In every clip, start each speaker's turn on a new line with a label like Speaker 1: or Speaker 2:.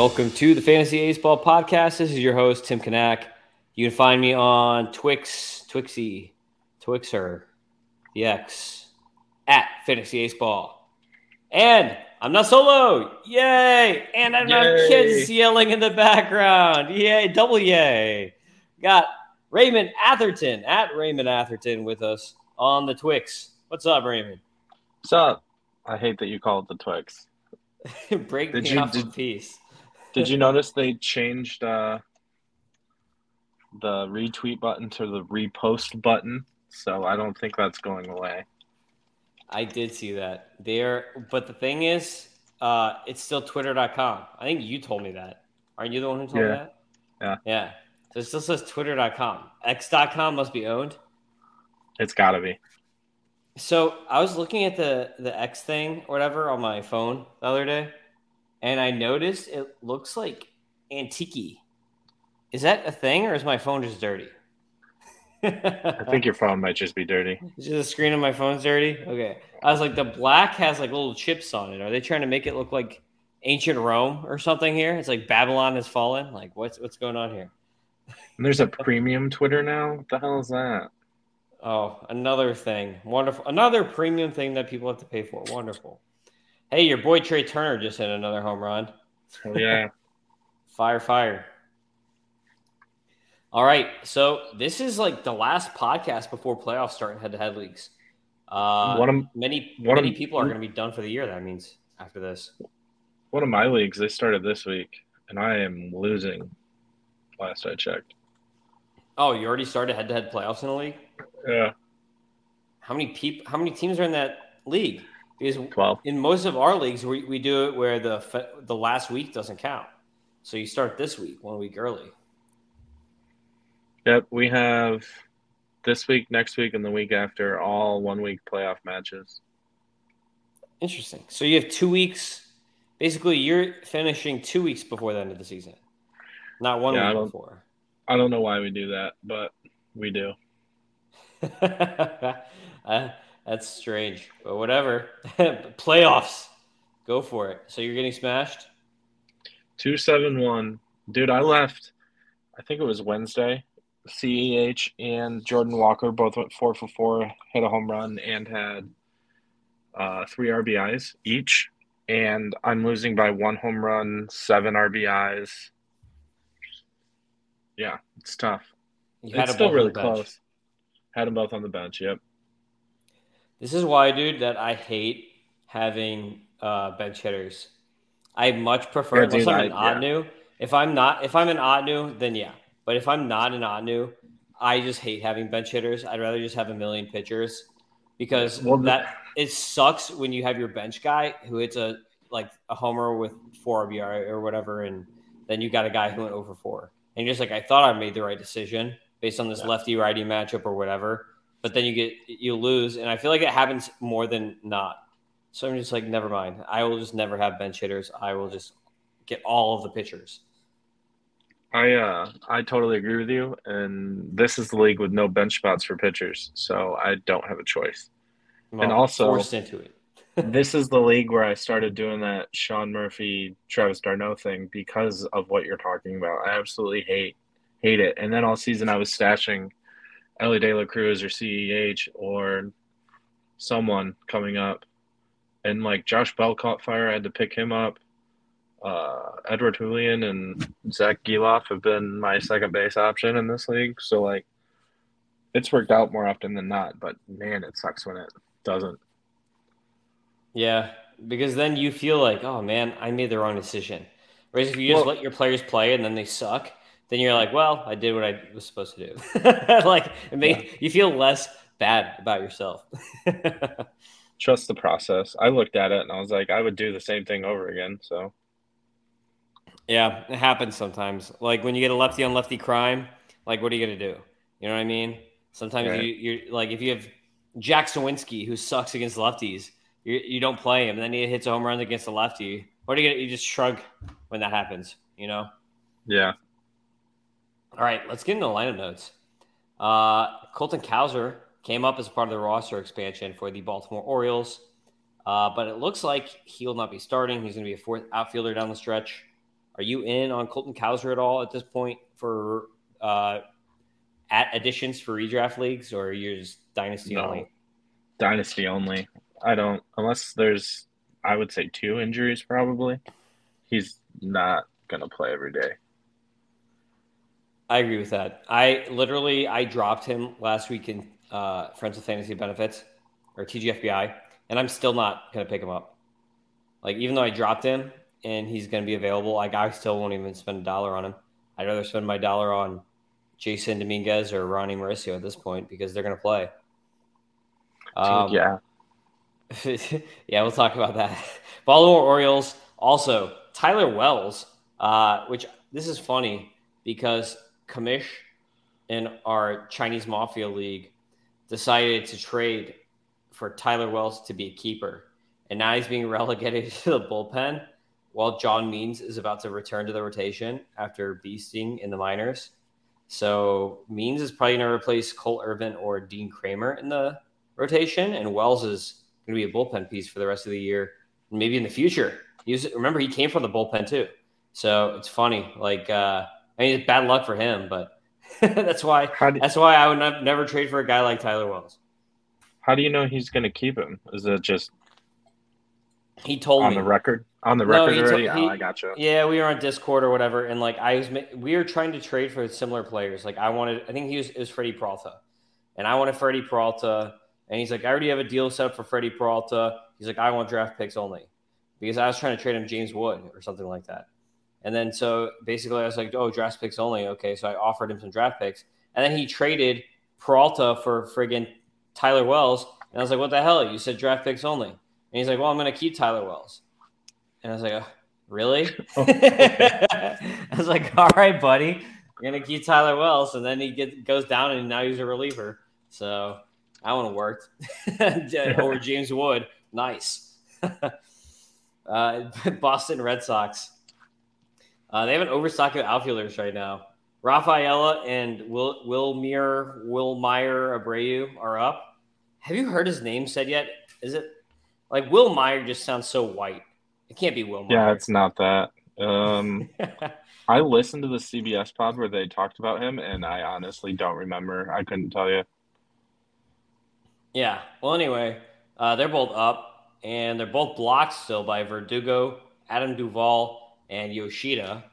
Speaker 1: Welcome to the Fantasy Baseball Podcast. This is your host, Tim Kanak. You can find me on Twix, Twixy, Twixer, the X, at Fantasy Baseball. And I'm not solo. Yay. And I don't have kids yelling in the background. Yay. Double yay. Got Raymond Atherton at Raymond Atherton with us on the Twix. What's up, Raymond?
Speaker 2: What's up? I hate that you call it the Twix.
Speaker 1: Break
Speaker 2: Did
Speaker 1: me
Speaker 2: you-
Speaker 1: off
Speaker 2: did-
Speaker 1: a piece.
Speaker 2: Did you notice they changed uh, the retweet button to the repost button? So I don't think that's going away.
Speaker 1: I did see that there, but the thing is, uh, it's still twitter.com. I think you told me that. Aren't you the one who told me that?
Speaker 2: Yeah.
Speaker 1: Yeah. So it still says twitter.com. X.com must be owned.
Speaker 2: It's got to be.
Speaker 1: So I was looking at the the X thing or whatever on my phone the other day, and I noticed it looks like antique. Is that a thing, or is my phone just dirty?
Speaker 2: I think your phone might just be dirty.
Speaker 1: Is the screen of my phone's dirty? Okay. I was like, the black has like little chips on it. Are they trying to make it look like ancient Rome or something here? It's like Babylon has fallen. Like, what's what's going on here?
Speaker 2: And there's a premium Twitter now. What the hell is that?
Speaker 1: Oh, another thing. Wonderful. Another premium thing that people have to pay for. Wonderful. Hey, your boy Trea Turner just hit another home run.
Speaker 2: Oh, yeah.
Speaker 1: Fire, fire. All right. So this is like the last podcast before playoffs start in head to head leagues. Uh,
Speaker 2: one of
Speaker 1: many
Speaker 2: one of-
Speaker 1: many people are going to be done for the year. That means after this.
Speaker 2: one of my leagues. They started this week, and I am losing. Last I checked.
Speaker 1: Oh, you already started head to head playoffs in a league.
Speaker 2: Yeah.
Speaker 1: How many people? How many teams are in that league? Because
Speaker 2: Twelve.
Speaker 1: in most of our leagues, we, we do it where the the last week doesn't count. So you start this week, one week early.
Speaker 2: Yep. We have this week, next week, and the week after all one week playoff matches.
Speaker 1: Interesting. So you have two weeks. Basically, you're finishing two weeks before the end of the season, not one
Speaker 2: Yeah, I
Speaker 1: week
Speaker 2: don't-
Speaker 1: before.
Speaker 2: I don't know why we do that, but we do.
Speaker 1: Uh, that's strange, but whatever. Playoffs, go for it. So you're getting smashed.
Speaker 2: Two seven one, dude. I left. I think it was Wednesday. Ceh and Jordan Walker both went four for four, hit a home run, and had uh, three RBIs each. And I'm losing by one home run, seven RBIs. Yeah, it's tough.
Speaker 1: You had
Speaker 2: it's still really
Speaker 1: bench.
Speaker 2: close. Had them both on the bench. Yep.
Speaker 1: This is why, dude, that I hate having uh, bench hitters. I much prefer
Speaker 2: Yeah,
Speaker 1: unless
Speaker 2: dude,
Speaker 1: I'm an
Speaker 2: yeah.
Speaker 1: Ottoneu. If I'm not, if I'm an Ottoneu, then yeah. But if I'm not an Ottoneu, I just hate having bench hitters. I'd rather just have a million pitchers because
Speaker 2: Well,
Speaker 1: that it sucks when you have your bench guy who hits a like a homer with four RBI or whatever, and then you got a guy who went over four, and you're just like, I thought I made the right decision based on this
Speaker 2: Yeah.
Speaker 1: lefty righty matchup or whatever but then you get you lose, and I feel like it happens more than not. So I'm just like, never mind. I will just never have bench hitters. I will just get all of the pitchers.
Speaker 2: I uh I totally agree with you, and this is the league with no bench spots for pitchers, so I don't have a choice.
Speaker 1: I'm
Speaker 2: And also-
Speaker 1: forced into it.
Speaker 2: this is the league where I started doing that Sean Murphy, Travis d'Arnaud thing because of what you're talking about. I absolutely hate hate it. And then all season I was stashing Elly De La Cruz or CEH or someone coming up, and like Josh Bell caught fire. I had to pick him up. Uh, Edouard Julien and Zack Gelof have been my second base option in this league. So like, it's worked out more often than not. But man, it sucks when it doesn't.
Speaker 1: Yeah, because then you feel like, oh man, I made the wrong decision. Whereas if you just
Speaker 2: Well-
Speaker 1: let your players play and then they suck, then you're like, well, I did what I was supposed to do. like, it make, you feel less bad about yourself.
Speaker 2: trust the process. I looked at it and I was like, I would do the same thing over again. So
Speaker 1: Yeah, it happens sometimes. Like when you get a lefty on lefty crime, like what are you gonna do? You know what I mean? Sometimes
Speaker 2: Right.
Speaker 1: you you're like if you have Jack Suwinski who sucks against lefties, you you don't play him, and then he hits a home run against a lefty. What are you gonna? You just shrug when that happens. You know.
Speaker 2: yeah,
Speaker 1: All right, let's get into the lineup notes. Uh, Colton Cowser came up as part of the roster expansion for the Baltimore Orioles, uh, but it looks like he will not be starting. He's going to be a fourth outfielder down the stretch. Are you in on Colton Cowser at all at this point for uh, at additions for redraft leagues, or are you're just dynasty
Speaker 2: No.
Speaker 1: only?
Speaker 2: Dynasty only. I don't unless there's I would say two injuries probably. He's not gonna play every day.
Speaker 1: I agree with that. I literally I dropped him last week in uh, Friends with Fantasy Benefits or TGFBI, and I'm still not gonna pick him up. Like even though I dropped him and he's gonna be available, like I still won't even spend a dollar on him. I'd rather spend my dollar on Jasson Dominguez or Ronnie Mauricio at this point because they're gonna play. Um,
Speaker 2: yeah.
Speaker 1: yeah, we'll talk about that. Baltimore Orioles also Tyler Wells, uh, which this is funny because Kamish in our Chinese Mafia League decided to trade for Tyler Wells to be a keeper, and now he's being relegated to the bullpen while John Means is about to return to the rotation after beasting in the minors. So Means is probably going to replace Cole Irvin or Dean Kremer in the rotation, and Wells is going to be a bullpen piece for the rest of the year, maybe in the future. He was, remember, he came from the bullpen too, so it's funny. Like, uh, I mean, it's bad luck for him, but that's why that's why I would not, never trade for a guy like Tyler Wells.
Speaker 2: how do you know he's gonna keep him? Is it just
Speaker 1: He told
Speaker 2: on
Speaker 1: me on
Speaker 2: the record? On the record
Speaker 1: to-
Speaker 2: already?
Speaker 1: he-
Speaker 2: oh, I gotcha.
Speaker 1: Yeah, we were on Discord or whatever, and like I was, we were trying to trade for similar players. Like I wanted, I think he was it was Freddie Peralta, and I wanted Freddie Peralta, and he's like, I already have a deal set up for Freddie Peralta. He's like, I want draft picks only, because I was trying to trade him James Wood or something like that. And then so basically, I was like, oh, draft picks only. Okay, so I offered him some draft picks, and then he traded Peralta for friggin' Tyler Wells, and I was like, what the hell? You said draft picks only, and he's like, well, I'm gonna keep Tyler Wells, and I was like. "Ugh, Really? I was like, all right, buddy. You're gonna keep Tyler Wells, and then he get, goes down, and now he's a reliever. So that one worked over James Wood. Nice. uh, Boston Red Sox. Uh, they have an overstock of outfielders right now. Rafaela and Will Wilmir Wilmeyer Abreu are up. Have you heard his name said yet? Is it like Will Meyer just sounds so white? It can't be Will
Speaker 2: Yeah, it's not that. Um, I listened to the CBS pod where they talked about him, and I honestly don't remember. I couldn't tell you.
Speaker 1: Yeah. Well, anyway, uh, they're both up, and they're both blocked still by Verdugo, Adam Duvall, and Yoshida.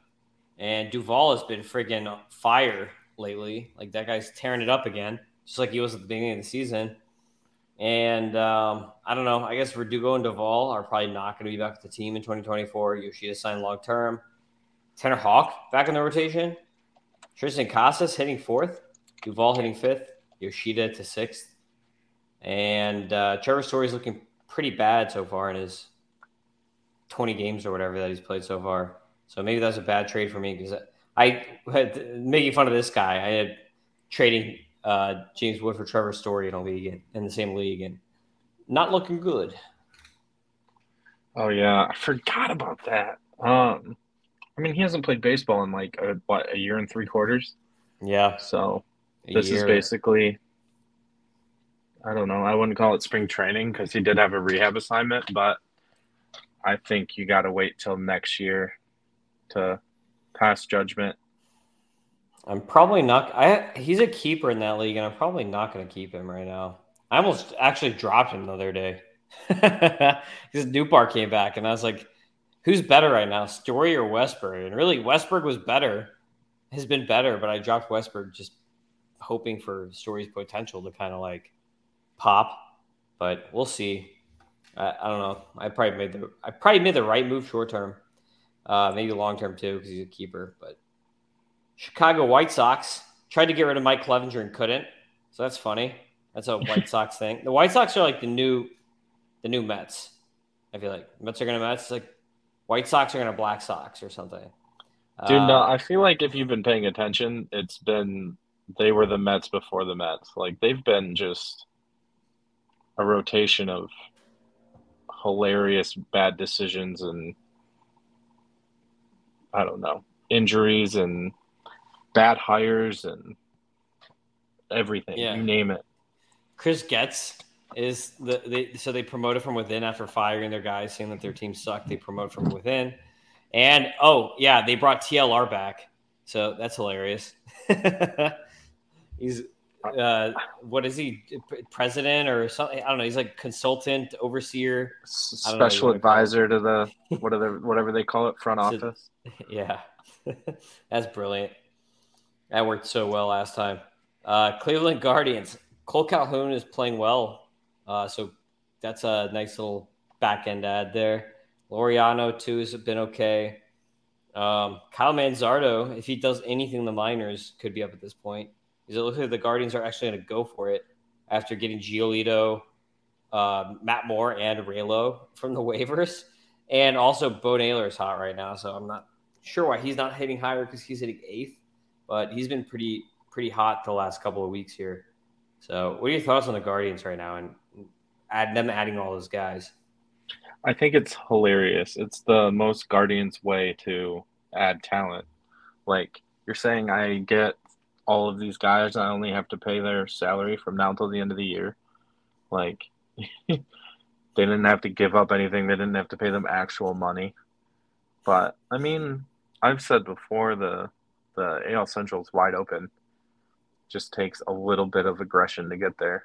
Speaker 1: And Duvall has been friggin' fire lately. Like that guy's tearing it up again, just like he was at the beginning of the season. And um, I don't know. I guess Verdugo and Duvall are probably not going to be back with the team in 2024. Yoshida signed long term. Tanner Houck back in the rotation. Triston Casas hitting fourth. Duvall hitting fifth. Yoshida to sixth. And uh, Trevor Story's looking pretty bad so far in his 20 games or whatever that he's played so far. So maybe that's a bad trade for me because I had making fun of this guy. I had trading uh, James Wood for Trevor Story in a league and, in the same league and not looking good.
Speaker 2: Oh yeah, I forgot about that. Um, I mean, he hasn't played baseball in like a, what a year and three quarters.
Speaker 1: Yeah,
Speaker 2: So
Speaker 1: a
Speaker 2: this is basically, I don't know. I wouldn't call it spring training because he did have a rehab assignment, but I think you got to wait till next year to pass judgment.
Speaker 1: I'm probably not. I he's a keeper in that league, and I'm probably not going to keep him right now. I almost actually dropped him the other day because Newbar came back, and I was like, "Who's better right now, Story or Westburg?" And really, Westburg was better, has been better, but I dropped Westburg just hoping for Story's potential to kind of like pop. But we'll see. I, I don't know. I probably made the I probably made the right move short term, uh, maybe long term too because he's a keeper, but. Chicago White Sox tried to get rid of Mike Clevinger and couldn't. So that's funny. That's a White Sox thing. The White Sox are like the new the new Mets. I feel like Mets are gonna Mets. Like White Sox are gonna Black Sox or something.
Speaker 2: Dude, no,
Speaker 1: Uh,
Speaker 2: I feel like if you've been paying attention, it's been they were the Mets before the Mets. Like they've been just a rotation of hilarious bad decisions and I don't know, injuries and bad hires and everything.
Speaker 1: Yeah.
Speaker 2: You name it.
Speaker 1: Chris Getz is the they, so they promoted from within after firing their guys, saying that their team sucked. They promote from within, And oh yeah, they brought TLR back, so that's hilarious. He's uh, what is he, president or something? I don't know. He's like consultant, overseer,
Speaker 2: special advisor to the whatever whatever they call it, front office.
Speaker 1: Yeah, that's brilliant. That worked so well last time. Uh, Cleveland Guardians. Cole Calhoun is playing well, uh, so that's a nice little back end ad there. Laureano too has been okay. Um, Kyle Manzardo, if he does anything in the minors, could be up at this point. Because it looks like the Guardians are actually going to go for it after getting Giolito, uh, Matt Moore, and Raylo from the waivers. And also, Bo Naylor is hot right now, so I'm not sure why he's not hitting higher because he's hitting eighth, but he's been pretty pretty hot the last couple of weeks here. So, what are your thoughts on the Guardians right now and add them adding all those guys?
Speaker 2: I think it's hilarious. It's the most Guardians way to add talent. Like you're saying, I get all of these guys. I only have to pay their salary from now until the end of the year. Like they didn't have to give up anything. They didn't have to pay them actual money. But I mean, I've said before the the AL Central is wide open. Just takes a little bit of aggression to get there.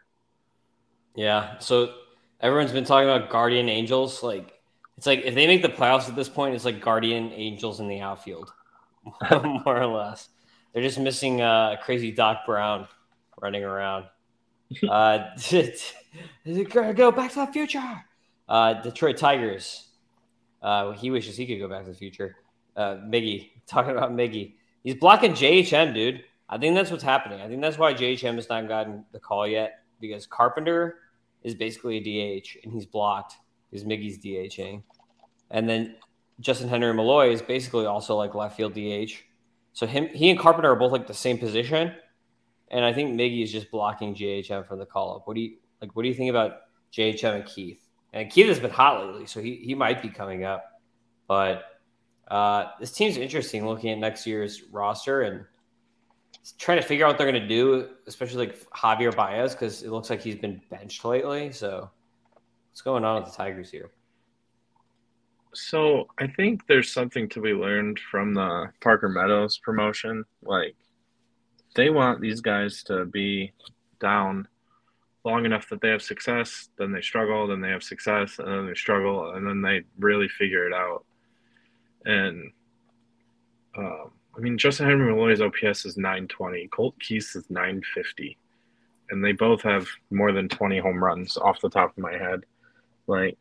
Speaker 1: Yeah. So everyone's been talking about Guardian Angels. Like it's like if they make the playoffs at this point, it's like Guardian Angels in the outfield, more or less. They're just missing uh, crazy Doc Brown running around. uh, go back to the future. Uh, Detroit Tigers. Uh, he wishes he could go back to the future. Uh, Miggy talking about Miggy. He's blocking JHM, dude. I think that's what's happening. I think that's why JHM has not gotten the call yet because Carpenter is basically a DH and he's blocked because Miggy's DHing. And then Justin Henry Malloy is basically also like left field DH. So him, he and Carpenter are both like the same position. And I think Miggy is just blocking JHM from the call up. What do you like? What do you think about JHM and Keith? And Keith has been hot lately, so he, he might be coming up. But uh, this team's interesting looking at next year's roster and trying to figure out what they're going to do, especially like Javier Baez, because it looks like he's been benched lately. So what's going on with the Tigers here?
Speaker 2: So I think there's something to be learned from the Parker Meadows promotion. Like they want these guys to be down long enough that they have success, then they struggle, then they have success, and then they struggle, and then they really figure it out. And um, I mean, Justin Henry Malloy's OPS is 920, Colt Keith is 950, and they both have more than 20 home runs off the top of my head. Like,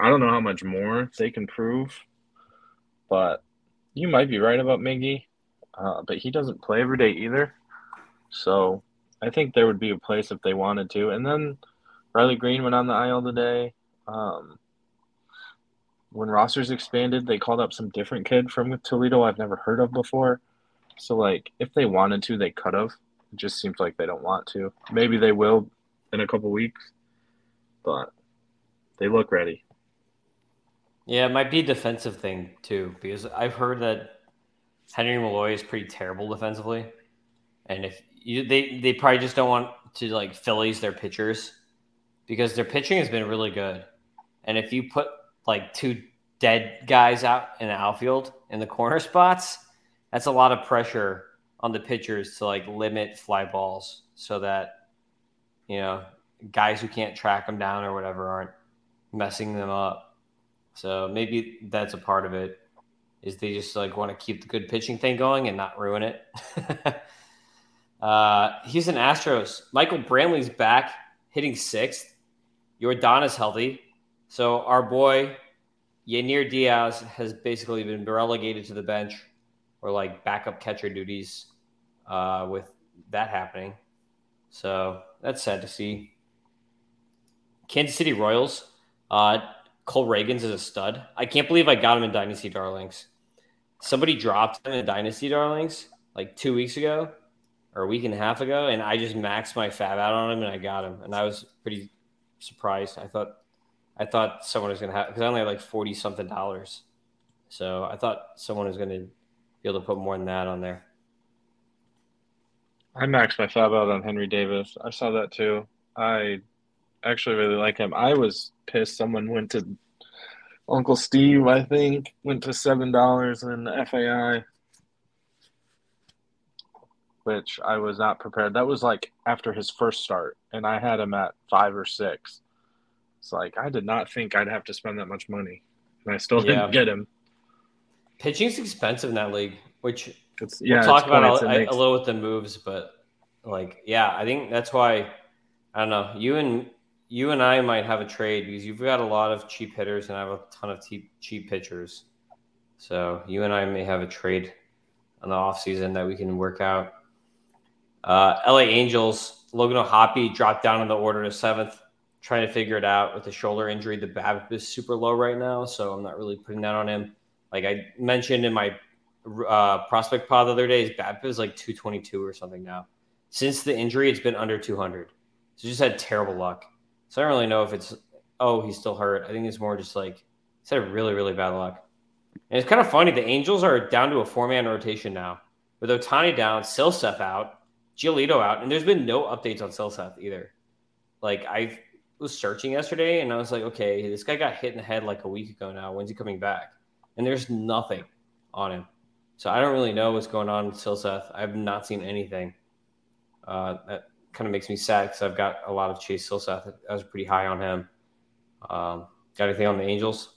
Speaker 2: I don't know how much more they can prove, but you might be right about Miggy. Uh, but he doesn't play every day either. So I think there would be a place if they wanted to. And then Riley Greene went on the IL today. Um, when rosters expanded, they called up some different kid from Toledo I've never heard of before. So like, if they wanted to, they could have. It just seems like they don't want to. Maybe they will in a couple weeks, but they look ready.
Speaker 1: Yeah, it might be a defensive thing too, because I've heard that Henry Malloy is pretty terrible defensively, and if you, they they probably just don't want to like Phillies their pitchers because their pitching has been really good, and if you put like two dead guys out in the outfield in the corner spots, that's a lot of pressure on the pitchers to like limit fly balls so that you know guys who can't track them down or whatever aren't messing them up. So maybe that's a part of it. Is they just like want to keep the good pitching thing going and not ruin it. uh, Houston Astros. Michael Brantley's back, hitting sixth. Yordan healthy. So our boy Yainer Diaz has basically been relegated to the bench or like backup catcher duties uh, with that happening. So that's sad to see. Kansas City Royals. Uh, Cole Ragans is a stud. I can't believe I got him in Dynasty Darlings. Somebody dropped him in Dynasty Darlings like two weeks ago or a week and a half ago, and I just maxed my FAAB out on him and I got him, and I was pretty surprised. I thought I thought someone was gonna have because I only had like forty something dollars, so I thought someone was gonna be able to put more than that on there.
Speaker 2: I maxed my FAAB out on Henry Davis. I saw that too. I actually really like him. I was pissed someone went to Uncle Steve, I think, went to seven dollars in FAI, which I was not prepared. That was like after his first start, and I had him at five or six. It's like I did not think I'd have to spend that much money, and I still
Speaker 1: Yeah.
Speaker 2: didn't get him.
Speaker 1: Pitching's expensive in that league, which
Speaker 2: It's yeah.
Speaker 1: we'll talk about a,
Speaker 2: makes-
Speaker 1: a little with the moves, but like, yeah, I think that's why. I don't know. You and you and I might have a trade because you've got a lot of cheap hitters and I have a ton of cheap cheap pitchers. So you and I may have a trade on the offseason that we can work out. Uh, LA Angels, Logan O'Hoppe dropped down in the order to seventh, trying to figure it out with the shoulder injury. The BABIP is super low right now, so I'm not really putting that on him. Like I mentioned in my uh, prospect pod the other day, his BABIP is like 222 or something now. Since the injury, it's been under 200. So just had terrible luck. So I don't really know if it's oh he's still hurt. I think it's more just like he's had really really bad luck. And it's kind of funny. The Angels are down to a four man rotation now with Ohtani down, Silseth out, Giolito out, and there's been no updates on Silseth either. Like I was searching yesterday and I was like, okay, this guy got hit in the head like a week ago now. When's he coming back? And there's nothing on him. So I don't really know what's going on with Silseth. I have not seen anything. Uh, that kind of makes me sad because I've got a lot of Chase Silseth. I was pretty high on him. Um, got anything on the Angels?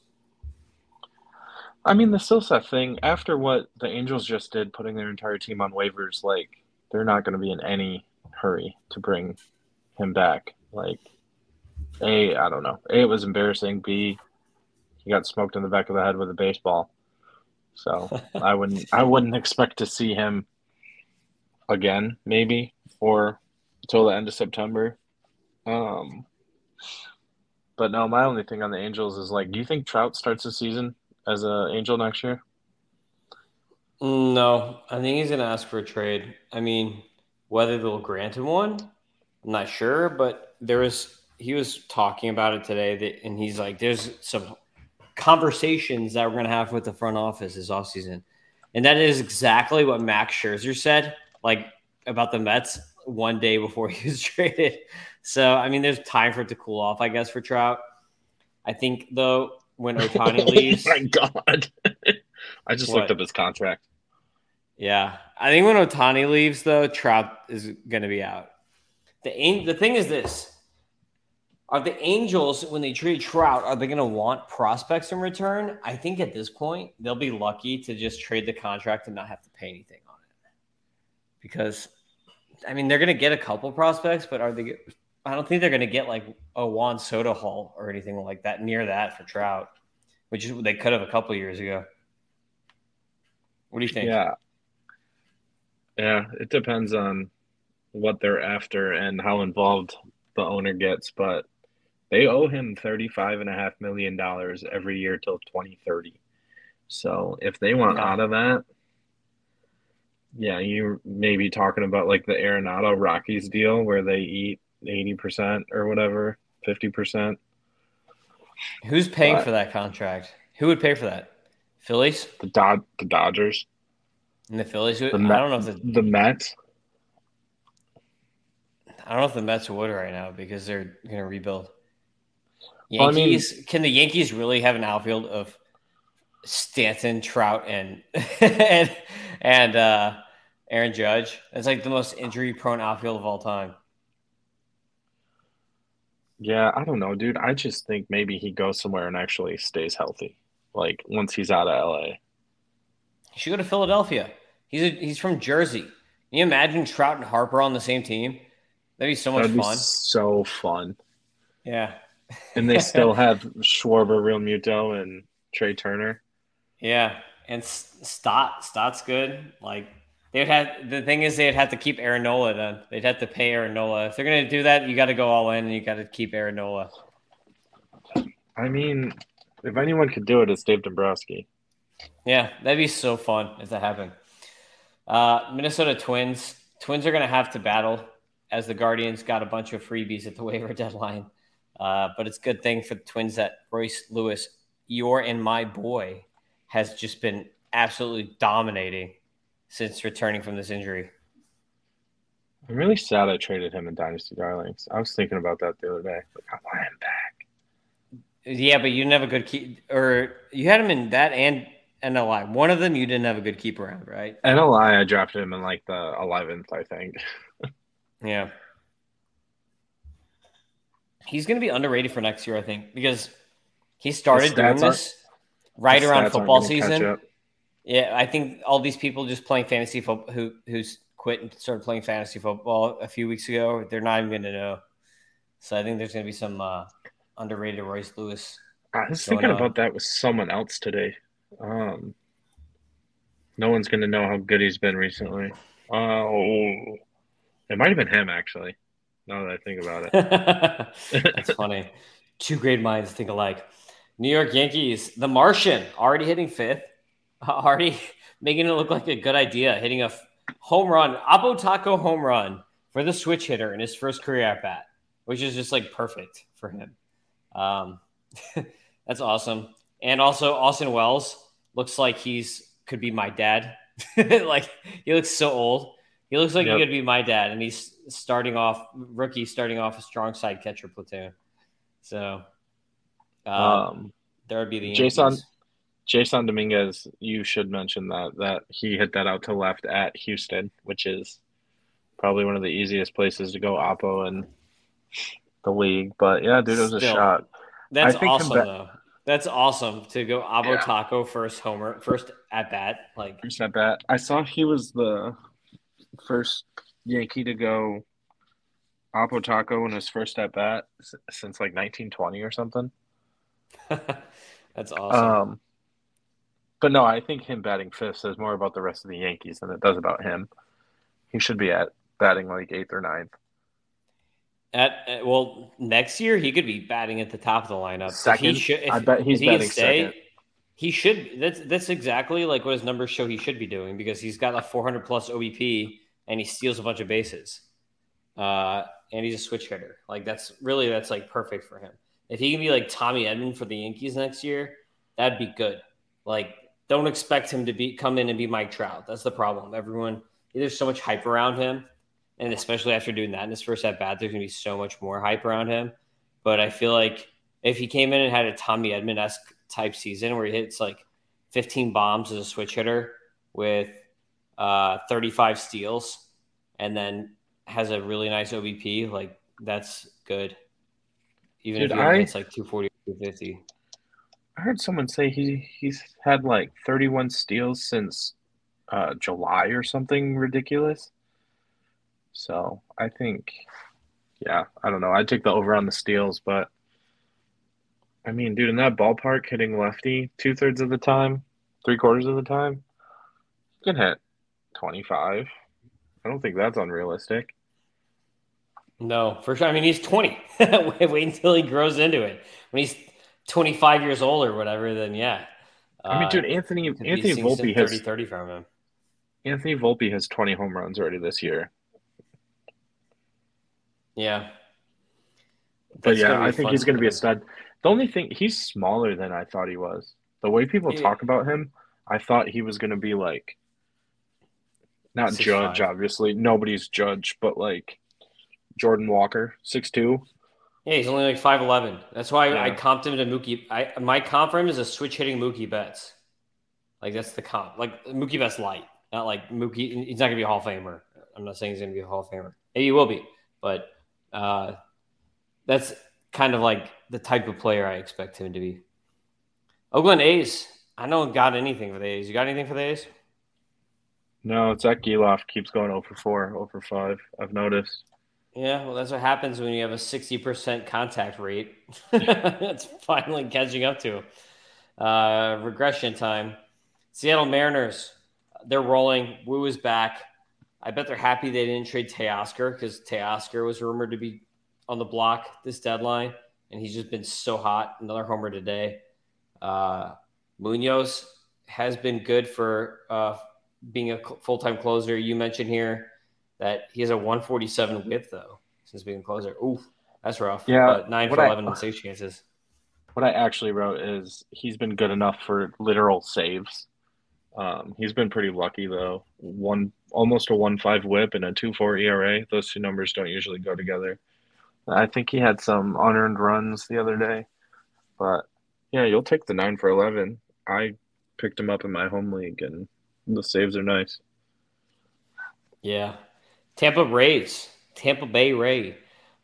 Speaker 2: I mean, the Silseth thing, after what the Angels just did, putting their entire team on waivers, like, they're not going to be in any hurry to bring him back. Like, A, I don't know. A, it was embarrassing. B, he got smoked in the back of the head with a baseball. So I wouldn't I wouldn't expect to see him again, maybe, or until the end of September. Um but no, my only thing on the Angels is like, do you think Trout starts the season as a Angel next year?
Speaker 1: No, I think he's to ask for a trade. I mean, whether they'll grant him one, I'm not sure. But there was he was talking about it today, that, and he's like, "There's some conversations that we're going to have with the front office this offseason. and that is exactly what Max Scherzer said, like about the Mets one day before he was traded. So, I mean, there's time for it to cool off, I guess, for Trout. I think though, when Ohtani leaves,
Speaker 2: Oh my god. I just
Speaker 1: What?
Speaker 2: looked up his contract.
Speaker 1: Yeah, I think when Ohtani leaves, though, Trout is going to be out. The the thing is this: are the Angels when they trade Trout, are they going to want prospects in return? I think at this point they'll be lucky to just trade the contract and not have to pay anything on it, because I mean they're going to get a couple prospects, but are they? I don't think they're going to get like a Juan Soto haul or anything like that near that for Trout, which is what they could have a couple years ago. What do you think?
Speaker 2: Yeah. Yeah, it depends on what they're after and how involved the owner gets, but they owe him thirty-five and a half million dollars every year till 2030. So if they want
Speaker 1: Yeah.
Speaker 2: out of that, yeah, you may be talking about like the Arenado Rockies deal where they eat 80% or whatever, 50%.
Speaker 1: Who's paying
Speaker 2: But-
Speaker 1: for that contract? Who would pay for that? Phillies
Speaker 2: The Dod the Dodgers,
Speaker 1: and the Phillies. Would,
Speaker 2: The
Speaker 1: I don't know if the
Speaker 2: the Mets.
Speaker 1: I don't know if the Mets would right now because they're going to rebuild.
Speaker 2: Well, I mean-
Speaker 1: Yankees. can the Yankees really have an outfield of Stanton, Trout, and and and uh, Aaron Judge? It's like the most injury-prone outfield of all time.
Speaker 2: Yeah, I don't know, dude. I just think maybe he goes somewhere and actually stays healthy. Like once he's out of LA.
Speaker 1: He should go to Philadelphia. He's a, he's from Jersey. Can you imagine Trout and Harper on the same team? That'd be so much
Speaker 2: That'd be
Speaker 1: fun.
Speaker 2: so fun.
Speaker 1: Yeah.
Speaker 2: And they still have Schwarber, Realmuto, and Trea Turner.
Speaker 1: Yeah, and Stott Stott's good. Like they'd have the thing is they'd have to keep Aaron Nola. Then they'd have to pay Aaron Nola if they're gonna do that. You got to go all in, and you got to keep Aaron Nola.
Speaker 2: I mean, if anyone could do it, it's Dave Dombrowski.
Speaker 1: Yeah, that'd be so fun if that happened. Uh, Minnesota Twins. Twins are gonna have to battle as the Guardians got a bunch of freebies at the waiver deadline. Uh, but it's a good thing for the Twins that Royce Lewis, your and my boy, has just been absolutely dominating since returning from this injury.
Speaker 2: I'm really sad I traded him in Dynasty Darlings. I was thinking about that the other day. Like, I want him back.
Speaker 1: Yeah, but you didn't have a good keep, or you had him in that and NLI. One of them you didn't have a good keep around, right?
Speaker 2: NLI, I drafted him in like the 11th, I think.
Speaker 1: yeah. He's going to be underrated for next year, I think, because he started doing this right around football season. Yeah, I think all these people just playing fantasy football who who's quit and started playing fantasy football a few weeks ago, they're not even going to know. So I think there's going to be some uh, underrated Royce Lewis.
Speaker 2: I was thinking on. about that with someone else today. Um, no one's going to know how good he's been recently. Oh, it might have been him actually. Now that I think about
Speaker 1: it, that's funny. Two great minds think alike. New York Yankees, The Martian, already hitting fifth, already making it look like a good idea, hitting a home run, Oppo Taco home run for the switch hitter in his first career at bat, which is just like perfect for him. Um, that's awesome. And also Austin Wells looks like he's could be my dad. like he looks so old. He looks like yep. he could be my dad, and he's starting off rookie, starting off a strong side catcher platoon. So, um, um there would be the
Speaker 2: Jason Jasson Dominguez. You should mention that that he hit that out to left at Houston, which is probably one of the easiest places to go oppo in the league. But yeah, dude, it was a shot.
Speaker 1: That's awesome though. That's awesome to go Abo yeah. Taco first homer, first at bat. Like
Speaker 2: first at bat. I saw he was the first Yankee to go Oppo Taco in his first at bat since like 1920 or something.
Speaker 1: That's awesome. Um,
Speaker 2: but no, I think him batting fifth says more about the rest of the Yankees than it does about him. He should be at batting like eighth or ninth.
Speaker 1: At, well, next year he could be batting at the top of the lineup.
Speaker 2: Second, if he should, if, I bet he's batting stay, second.
Speaker 1: He should. That's that's exactly like what his numbers show he should be doing because he's got a 400 plus OBP and he steals a bunch of bases. Uh, and he's a switch hitter. Like that's really that's like perfect for him. If he can be like Tommy Edman for the Yankees next year, that'd be good. Like, don't expect him to be come in and be Mike Trout. That's the problem. Everyone there's so much hype around him and especially after doing that in his first at bat, there's gonna be so much more hype around him. But I feel like if he came in and had a Tommy Edman esque type season where he hits like 15 bombs as a switch hitter with uh, 35 steals, and then has a really nice OBP, like that's good. Even Dude, if he hits like 240 250.
Speaker 2: I heard someone say he he's had like 31 steals since uh, July or something ridiculous. So I think, yeah, I don't know. I'd take the over on the steals, but I mean, dude, in that ballpark, hitting lefty two thirds of the time, three quarters of the time, you can hit 25. I don't think that's unrealistic.
Speaker 1: No, for sure. I mean, he's 20. wait, wait until he grows into it. When he's 25 years old or whatever, then yeah.
Speaker 2: I mean, dude, uh, Anthony Anthony Volpe has 30,
Speaker 1: 30 from him.
Speaker 2: Anthony Volpe has 20 home runs already this year.
Speaker 1: Yeah.
Speaker 2: But yeah, I think he's going to be a stud. The only thing, he's smaller than I thought he was. The way people yeah. talk about him, I thought he was going to be like, not six judge, five. obviously. Nobody's judge, but like Jordan Walker, six two.
Speaker 1: Yeah, he's only like five eleven. That's why yeah. I comped him to Mookie. I my comp for him is a switch hitting Mookie Betts. Like that's the comp. Like Mookie Betts light, not like Mookie. He's not gonna be a Hall of Famer. I'm not saying he's gonna be a Hall of Famer. Maybe he will be, but uh, that's kind of like the type of player I expect him to be. Oakland A's. I don't got anything for the A's. You got anything for the A's?
Speaker 2: No, Zack Gelof keeps going over 4, over 5. I've noticed.
Speaker 1: Yeah, well, that's what happens when you have a 60% contact rate. it's finally catching up to uh, regression time. Seattle Mariners, they're rolling. Woo is back. I bet they're happy they didn't trade Teoscar because Teoscar was rumored to be on the block this deadline, and he's just been so hot. Another homer today. Uh, Munoz has been good for uh, being a full time closer. You mentioned here that he has a 147 whip though since being closer. Oof, that's rough.
Speaker 2: Yeah,
Speaker 1: but nine for 11 I, and six chances.
Speaker 2: What I actually wrote is he's been good enough for literal saves. Um, he's been pretty lucky though. One almost a one five whip and a two four ERA. Those two numbers don't usually go together. I think he had some unearned runs the other day. But yeah, you'll take the nine for eleven. I picked him up in my home league, and the saves are nice.
Speaker 1: Yeah, Tampa Rays, Tampa Bay Ray.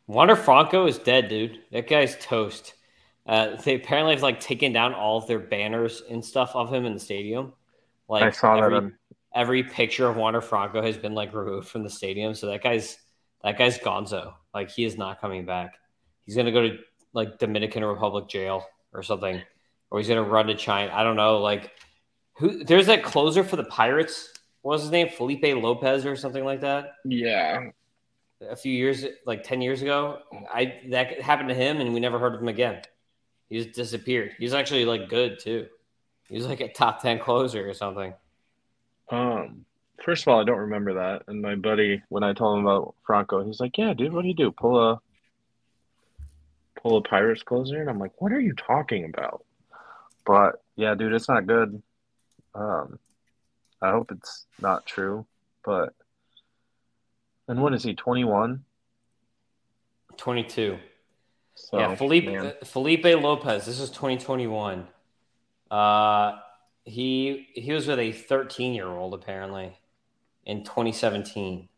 Speaker 1: Wander Franco is dead, dude. That guy's toast. Uh, they apparently have like taken down all of their banners and stuff of him in the stadium. Like
Speaker 2: I saw
Speaker 1: every,
Speaker 2: that. On,
Speaker 1: every picture of Wander Franco has been like removed from the stadium. So that guy's that guy's gonzo. Like he is not coming back. He's gonna go to like Dominican Republic jail or something, or he's gonna run to China. I don't know. Like who? There's that closer for the Pirates. What was his name? Felipe Lopez or something like that.
Speaker 2: yeah,
Speaker 1: A few years, like ten years ago, I that happened to him, and we never heard of him again. He just disappeared. He's actually like good too. He was like a top ten closer or something.
Speaker 2: Um, first of all, I don't remember that. And my buddy, when I told him about Franco, he's like, "Yeah, dude, what do you do? Pull a pull a Pirates closer?" And I'm like, "What are you talking about?" But yeah, dude, it's not good. Um, I hope it's not true. But and what is he? Twenty one.
Speaker 1: Twenty two.
Speaker 2: So
Speaker 1: yeah, Felipe
Speaker 2: man.
Speaker 1: Felipe Lopez. This is 2021. Uh, he he was with a 13 year old apparently in 2017.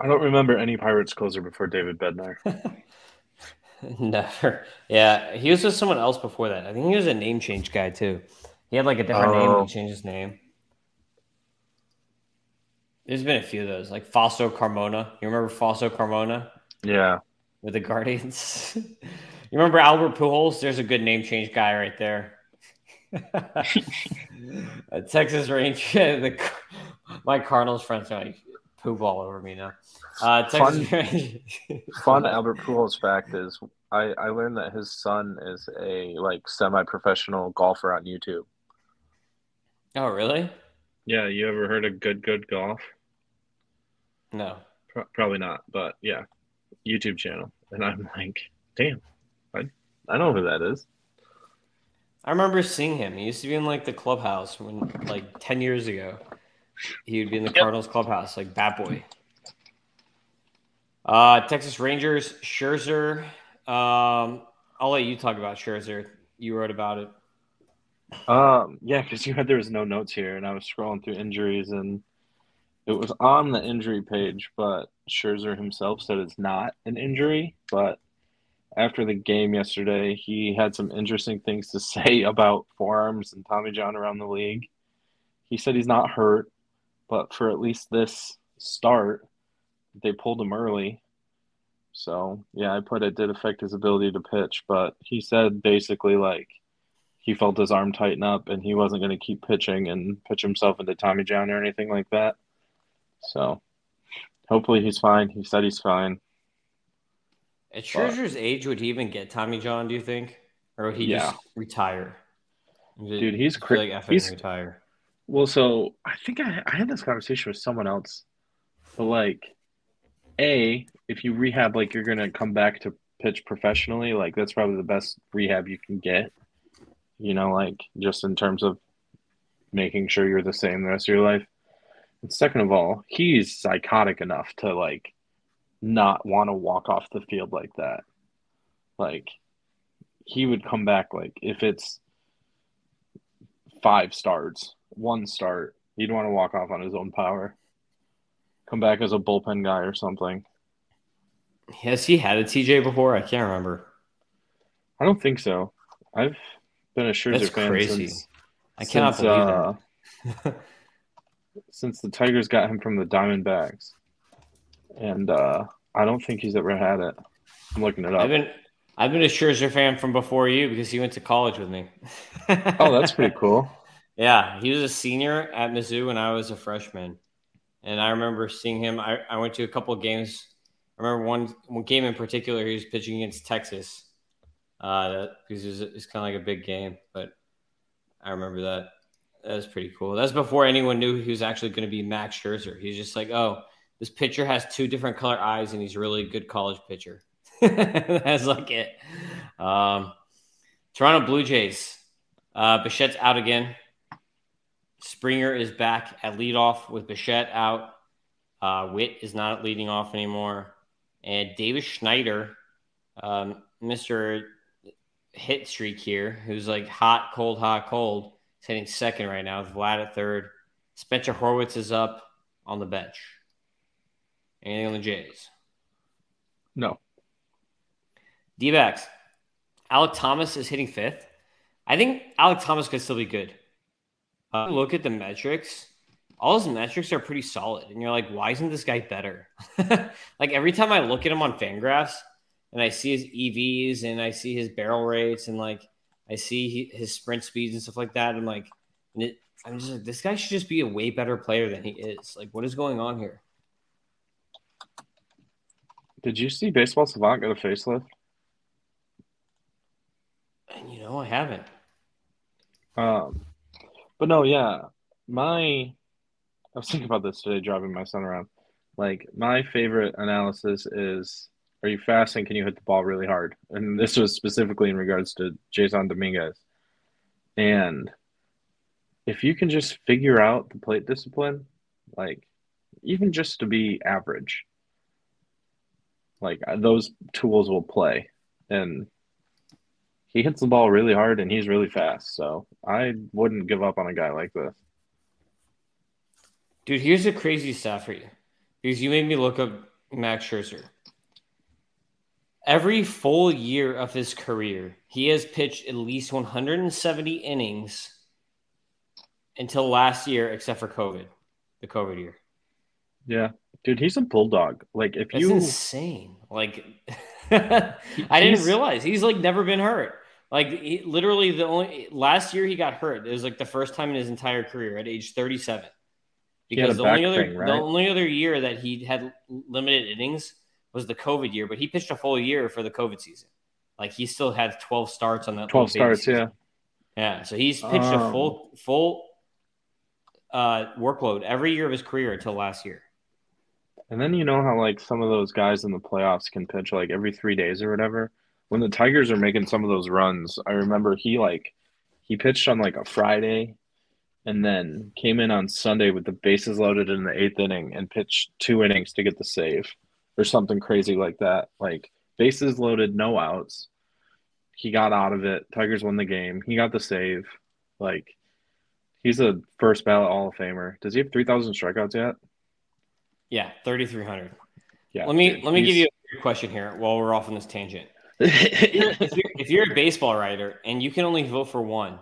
Speaker 2: I don't remember any Pirates closer before David Bednar.
Speaker 1: Never. Yeah, he was with someone else before that. I think he was a name change guy too. He had like a different name.
Speaker 2: Oh.
Speaker 1: and He changed his name. There's been a few of those, like Fausto Carmona. You remember Fausto Carmona
Speaker 2: yeah,
Speaker 1: with the Guardians? you remember Albert Pujols? There's a good name change guy right there. Texas Ranger. The, my Cardinals friends are like poo ball over me now. Uh, Texas
Speaker 2: Fun-
Speaker 1: Ranger.
Speaker 2: fun Albert Pujols fact is I I learned that his son is a like semi-professional golfer on YouTube.
Speaker 1: Oh, really?
Speaker 2: Yeah, you ever heard of Good Good Golf?
Speaker 1: No.
Speaker 2: Pro- probably not, but yeah, YouTube channel. And I'm like, damn, I I know who that is.
Speaker 1: I remember seeing him. He used to be in like the clubhouse when like 10 years ago. He would be in the
Speaker 2: Yep.
Speaker 1: Cardinals clubhouse, like Bat Boy. Uh, Texas Rangers, Scherzer. Um, I'll let you talk about Scherzer. You wrote about it.
Speaker 2: Um, yeah, because you had there was no notes here, and I was scrolling through injuries, and it was on the injury page, but Scherzer himself said it's not an injury. But after the game yesterday, he had some interesting things to say about forearms and Tommy John around the league. He said he's not hurt, but for at least this start, they pulled him early. So yeah, I put it did affect his ability to pitch, but he said basically like he felt his arm tighten up and he wasn't going to keep pitching and pitch himself into Tommy John or anything like that. So hopefully he's fine. He said he's fine.
Speaker 1: At Scherzer's age, would he even get Tommy John, do you think? Or would he
Speaker 2: Yeah.
Speaker 1: just retire?
Speaker 2: Dude, he's
Speaker 1: I feel
Speaker 2: cra-
Speaker 1: like
Speaker 2: he's-
Speaker 1: retire.
Speaker 2: Well, so I think I, I had this conversation with someone else. But like, A, if you rehab like you're gonna come back to pitch professionally, like that's probably the best rehab you can get. You know, like just in terms of making sure you're the same the rest of your life. And second of all, he's psychotic enough to like not want to walk off the field like that. Like he would come back like if it's five starts, one start, he'd want to walk off on his own power. Come back as a bullpen guy or something.
Speaker 1: Has he had a TJ before? I can't remember.
Speaker 2: I don't think so. I've been a Scherzer
Speaker 1: That's
Speaker 2: fan
Speaker 1: crazy.
Speaker 2: since
Speaker 1: I cannot
Speaker 2: since,
Speaker 1: believe
Speaker 2: uh,
Speaker 1: that.
Speaker 2: since the Tigers got him from the Diamondbacks, and uh, I don't think he's ever had it. I'm looking it up.
Speaker 1: I've been I've been a Scherzer fan from before you because he went to college with me.
Speaker 2: oh, that's pretty cool.
Speaker 1: Yeah, he was a senior at Mizzou when I was a freshman, and I remember seeing him. I, I went to a couple of games. I remember one one game in particular. He was pitching against Texas, uh, because it's, kind of like a big game. But I remember that. That was pretty cool. That's before anyone knew he was actually going to be Max Scherzer. He's just like, oh, this pitcher has two different color eyes, and he's a really good college pitcher. That's like it. Um, Toronto Blue Jays. Uh, Bichette's out again. Springer is back at leadoff with Bichette out. Uh, Witt is not leading off anymore. And Davis Schneider um, Mr. Hit streak here, who's like hot, cold, hot, cold. He's hitting second right now. Vlad at third. Spencer Horwitz is up on the bench. Anything on the Jays?
Speaker 2: No.
Speaker 1: D backs. Alek Thomas is hitting fifth. I think Alek Thomas could still be good. Uh, look at the metrics. All his metrics are pretty solid. And you're like, why isn't this guy better? like every time I look at him on Fangraphs and I see his EVs and I see his barrel rates and like I see his sprint speeds and stuff like that, I'm like, I'm just like, this guy should just be a way better player than he is. Like, what is going on here?
Speaker 2: Did you see Baseball Savant get a facelift?
Speaker 1: And you know, I haven't.
Speaker 2: Um, but no, yeah, my I was thinking about this today, driving my son around. Like my favorite analysis is: Are you fast and can you hit the ball really hard? And this was specifically in regards to Jasson Dominguez. And if you can just figure out the plate discipline, like even just to be average, like uh, those tools will play. And he hits the ball really hard and he's really fast. So I wouldn't give up on a guy like this.
Speaker 1: Dude, here's a crazy stat for you because you made me look up Max Scherzer. Every full year of his career, he has pitched at least 170 innings until last year, except for COVID, the COVID year.
Speaker 2: Yeah, dude, he's a bulldog. Like if
Speaker 1: That's
Speaker 2: you
Speaker 1: insane. Like I didn't realize he's like never been hurt. Like he, literally the only last year he got hurt. It was like the first time in his entire career at age 37. Because the only other thing, right? the only other year that he had limited innings was the COVID year, but he pitched a full year for the COVID season. Like he still had 12 starts on that
Speaker 2: 12 starts,
Speaker 1: season. yeah. Yeah, so he's pitched um, a full full uh, workload every year of his career until last year.
Speaker 2: And then you know how like some of those guys in the playoffs can pitch like every three days or whatever. When the Tigers are making some of those runs, I remember he like he pitched on like a Friday and then came in on Sunday with the bases loaded in the eighth inning and pitched two innings to get the save or something crazy like that. Like bases loaded, no outs. He got out of it. Tigers won the game. He got the save. Like he's a first ballot Hall of Famer. Does he have three thousand strikeouts yet?
Speaker 1: Yeah, thirty three hundred. Yeah. Let me dude, let me give you a question here while we're off on this tangent. if, you're, if, you're, if, you're, a baseball writer and you can only vote for one,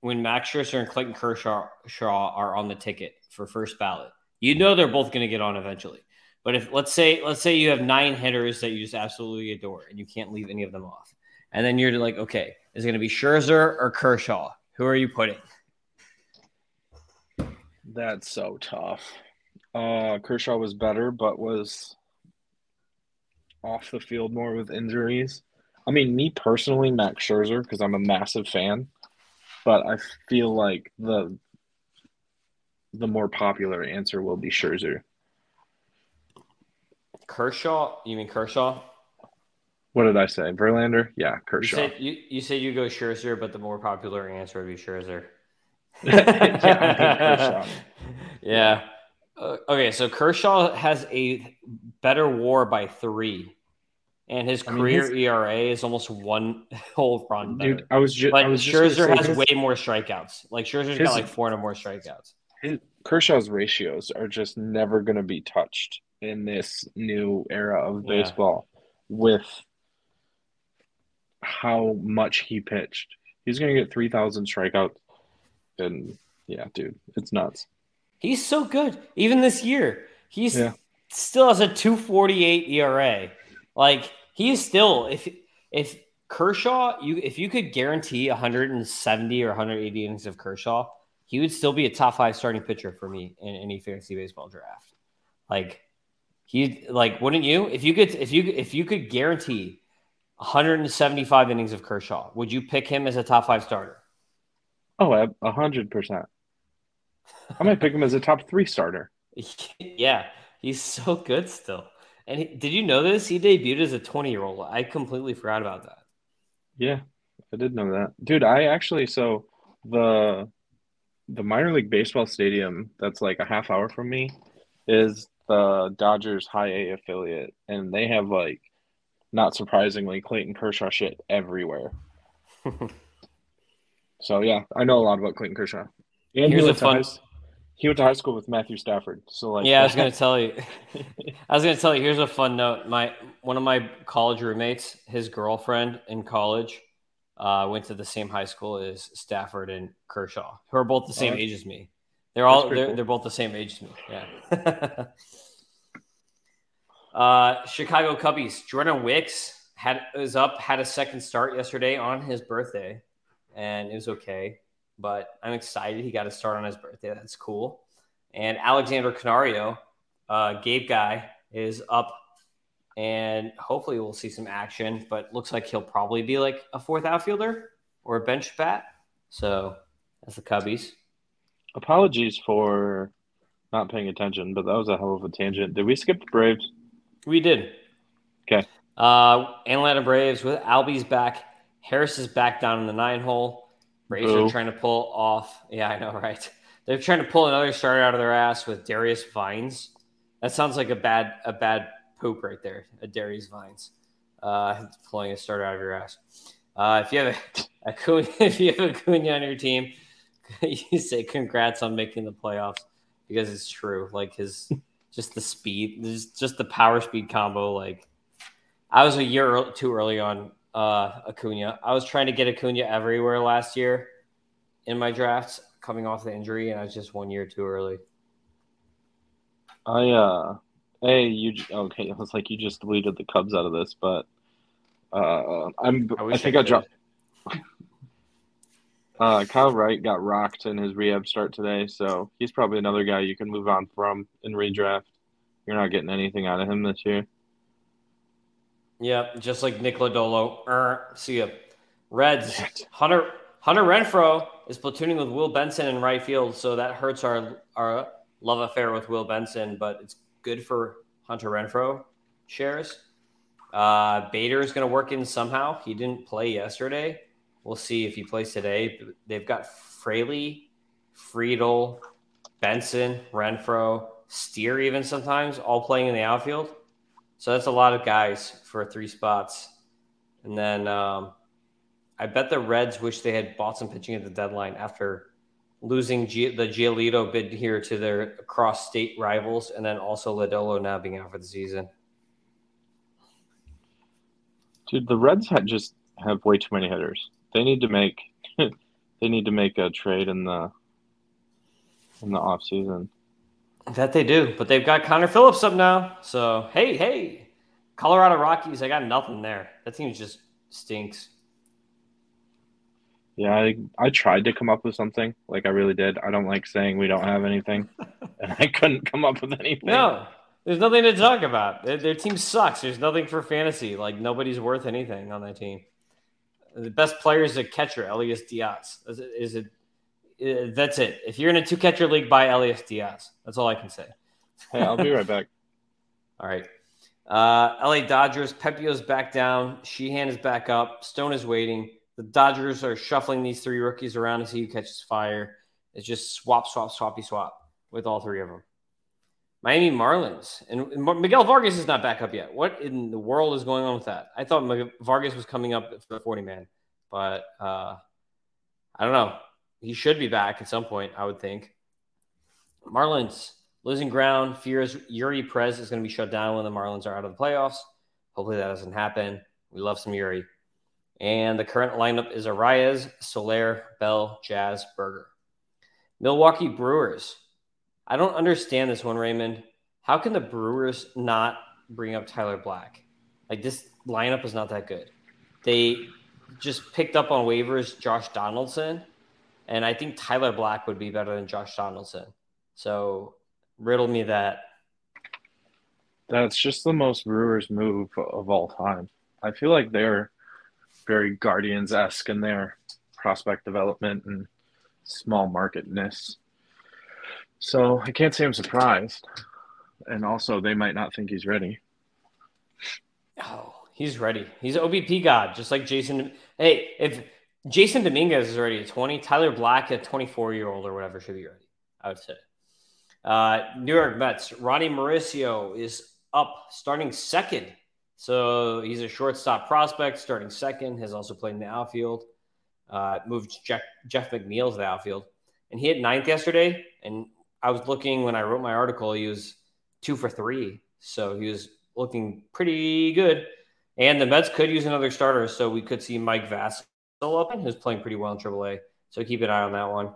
Speaker 1: when Max Scherzer and Clayton Kershaw are on the ticket for first ballot, you know they're both going to get on eventually. But if let's say let's say you have nine hitters that you just absolutely adore and you can't leave any of them off, and then you're like, okay, is it going to be Scherzer or Kershaw? Who are you putting?
Speaker 2: That's so tough. Uh, Kershaw was better, but was off the field more with injuries. I mean, me personally, Max Scherzer, because I'm a massive fan, but I feel like the the more popular answer will be Scherzer.
Speaker 1: Kershaw? You mean Kershaw?
Speaker 2: What did I say? Verlander? Yeah, Kershaw.
Speaker 1: You said you, you said you go Scherzer, but the more popular answer would be Scherzer. yeah, yeah. Uh, okay, so Kershaw has a better WAR by three, and his career I mean, ERA is almost one whole run. Better. Dude,
Speaker 2: I was just.
Speaker 1: But
Speaker 2: was
Speaker 1: Scherzer has his, way more strikeouts. Like Scherzer's his, got like four hundred more strikeouts.
Speaker 2: His, Kershaw's ratios are just never going to be touched in this new era of baseball yeah. with how much he pitched. He's going to get three thousand strikeouts, and yeah, dude, it's nuts.
Speaker 1: He's so good. Even this year, he's yeah. still has a 248 ERA. Like he's still if if Kershaw, you if you could guarantee 170 or 180 innings of Kershaw, he would still be a top five starting pitcher for me in any fantasy baseball draft. Like he like wouldn't you? If you could if you if you could guarantee 175 innings of Kershaw, would you pick him as a top five starter?
Speaker 2: Oh, a hundred percent. I might pick him as a top three starter.
Speaker 1: yeah, he's so good still. And he, did you know this? He debuted as a 20 year old. I completely forgot about that.
Speaker 2: Yeah, I did know that, dude. I actually so the the minor league baseball stadium that's like a half hour from me is the Dodgers High A affiliate, and they have like not surprisingly, Clayton Kershaw shit everywhere. so yeah, I know a lot about Clayton Kershaw. And
Speaker 1: Here's
Speaker 2: he
Speaker 1: a
Speaker 2: went,
Speaker 1: fun...
Speaker 2: high... he went to high school with Matthew Stafford. So like
Speaker 1: yeah, I was gonna tell you. I was gonna tell you. Here's a fun note. My one of my college roommates, his girlfriend in college, uh, went to the same high school as Stafford and Kershaw, who are both the same
Speaker 2: Oh,
Speaker 1: age as me. They're all they're,
Speaker 2: cool.
Speaker 1: they're both the same age as me. Yeah. uh, Chicago Cubbies. Jordan Wicks had was up, had a second start yesterday on his birthday, and it was okay. But I'm excited he got a start on his birthday. That's cool. And Alexander Canario, uh, Gabe guy, is up, and hopefully we'll see some action. But looks like he'll probably be like a fourth outfielder or a bench bat. So that's the Cubbies.
Speaker 2: Apologies for not paying attention, but that was a hell of a tangent. Did we skip the Braves?
Speaker 1: We did.
Speaker 2: Okay.
Speaker 1: Uh, Atlanta Braves with Albies back. Harris is back down in the nine hole. Braves
Speaker 2: Boo.
Speaker 1: are trying to pull off. Yeah, I know, right? They're trying to pull another start out of their ass with Darius Vines. That sounds like a bad a bad poop right there. A Darius Vines, uh, pulling a start out of your ass. Uh, if you have a Acuna, if you have Acuna on your team, you say congrats on making the playoffs because it's true. Like his just the speed, just just the power speed combo. Like I was a year ear- too early on uh, Acuna. I was trying to get Acuna everywhere last year in my drafts, coming off the injury, and I was just one year too early.
Speaker 2: I uh hey you okay, it was like you just deleted the Cubs out of this, but uh I'm
Speaker 1: I
Speaker 2: I,
Speaker 1: wish I,
Speaker 2: think I, dropped uh Kyle Wright got rocked in his rehab start today, so he's probably another guy you can move on from in redraft. You're not getting anything out of him this year.
Speaker 1: Yeah, just like Nick Lodolo. Er, see ya. Reds. Hunter Hunter Renfroe is platooning with Will Benson in right field, so that hurts our our love affair with Will Benson, but it's good for Hunter Renfroe shares. Uh, Bader is going to work in somehow. He didn't play yesterday. We'll see if he plays today. They've got Fraley, Friedl, Benson, Renfroe, Steer, even sometimes all playing in the outfield. So that's a lot of guys for three spots. And then um, I bet the Reds wish they had bought some pitching at the deadline after losing G- the Giolito bid here to their cross state rivals, and then also Lodolo now being out for the season.
Speaker 2: Dude, the Reds had just have way too many hitters. They need to make they need to make a trade in the in the off season.
Speaker 1: That they do, but they've got Connor Phillips up now. So hey, hey, Colorado Rockies, I got nothing there. That team just stinks.
Speaker 2: Yeah, I I tried to come up with something. Like I really did. I don't like saying we don't have anything. and I couldn't come up with anything.
Speaker 1: No, there's nothing to talk about. Their, their team sucks. There's nothing for fantasy. Like nobody's worth anything on that team. The best player is a catcher, Elias Diaz. Is it? Is it uh, that's it. If you're in a two catcher league, buy Elias Diaz. That's all I can say.
Speaker 2: Hey, I'll be right back.
Speaker 1: All right. Uh, LA Dodgers, Pepiot's back down. Sheehan is back up. Stone is waiting. The Dodgers are shuffling these three rookies around to see who catches fire. It's just swap, swap, swappy, swap with all three of them. Miami Marlins and Miguel Vargas is not back up yet. What in the world is going on with that? I thought Miguel Vargas was coming up for the 40 man, but uh, I don't know. He should be back at some point, I would think. Marlins losing ground. Fears Eury Perez is going to be shut down when the Marlins are out of the playoffs. Hopefully that doesn't happen. We love some Eury. And the current lineup is Arraez, Soler, Bell, Jazz, Burger. Milwaukee Brewers. I don't understand this one, Raymond. How can the Brewers not bring up Tyler Black? Like this lineup is not that good. They just picked up on waivers Josh Donaldson, and I think Tyler Black would be better than Josh Donaldson. So riddle me that.
Speaker 2: That's just the most Brewers move of all time. I feel like they're very Guardians esque in their prospect development and small marketness. So I can't say I'm surprised. And also, they might not think he's ready.
Speaker 1: Oh, he's ready. He's OBP god, just like Jasson. Hey, if Jasson Dominguez is already at 20, Tyler Black at 24 year old or whatever should be ready. I would say. Uh, New York Mets. Ronny Mauricio is up, starting second So he's a shortstop prospect, starting second. Has also played in the outfield. Uh, moved Jeff, Jeff McNeil to the outfield, and he hit ninth yesterday. And I was looking when I wrote my article, he was two for three, so he was looking pretty good. And the Mets could use another starter, so we could see Mike Vasil open, who's playing pretty well in AAA. So keep an eye on that one.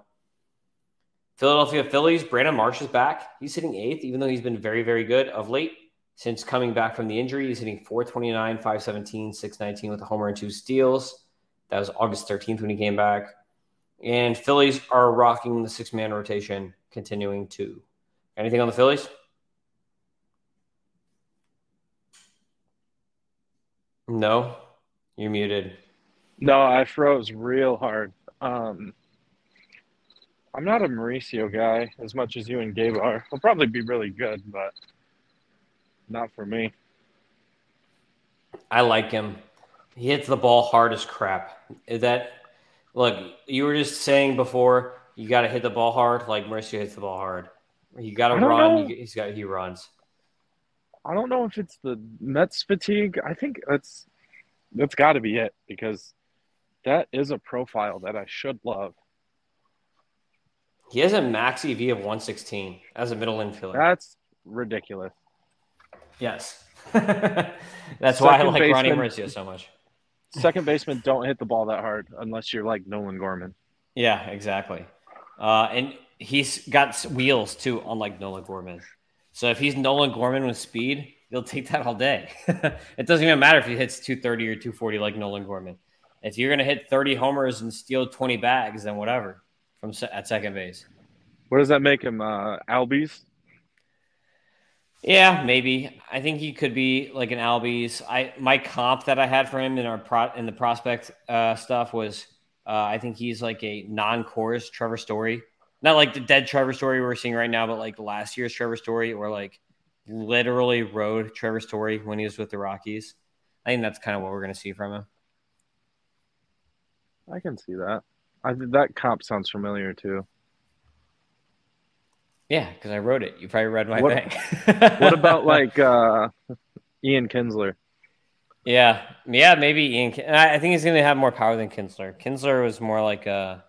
Speaker 1: Philadelphia Phillies, Brandon Marsh is back. He's hitting eighth, even though he's been very, very good of late. Since coming back from the injury, he's hitting 429, 517, 619 with a homer and two steals. That was August 13th when he came back. And Phillies are rocking the six man rotation, continuing to. Anything on the Phillies? No, you're muted.
Speaker 2: No, I froze real hard. Um, I'm not a Mauricio guy as much as you and Gabe are. He'll probably be really good, but not for me.
Speaker 1: I like him. He hits the ball hard as crap. Is that look? You were just saying before you got to hit the ball hard. Like Mauricio hits the ball hard. You got to run. he's got he runs.
Speaker 2: I don't know if it's the Mets fatigue. I think that's that's got to be it because that is a profile that I should love.
Speaker 1: He has a max EV of 116 as a middle infielder.
Speaker 2: That's ridiculous.
Speaker 1: Yes. That's why I like baseman, Ronny Mauricio so much.
Speaker 2: Second baseman don't hit the ball that hard unless you're like Nolan Gorman.
Speaker 1: Yeah, exactly. Uh, and he's got wheels too, unlike Nolan Gorman. So if he's Nolan Gorman with speed, he'll take that all day. it doesn't even matter if he hits 230 or 240 like Nolan Gorman. If you're going to hit 30 homers and steal 20 bags, then whatever from at second base.
Speaker 2: What does that make him? Uh, Albies?
Speaker 1: Yeah, maybe. I think he could be like an Albies. I my comp that I had for him in our pro, in the prospect uh, stuff was uh, I think he's like a non-chorus Trevor Story, not like the dead Trevor Story we're seeing right now, but like last year's Trevor Story or like literally rode Trevor Story when he was with the Rockies. I think that's kind of what we're going to see from him.
Speaker 2: I can see that. I that comp sounds familiar too.
Speaker 1: Yeah, because I wrote it. You probably read my
Speaker 2: what,
Speaker 1: thing.
Speaker 2: what about like uh, Ian Kinsler?
Speaker 1: Yeah, yeah, maybe Ian. I think he's going to have more power than Kinsler. Kinsler was more like a,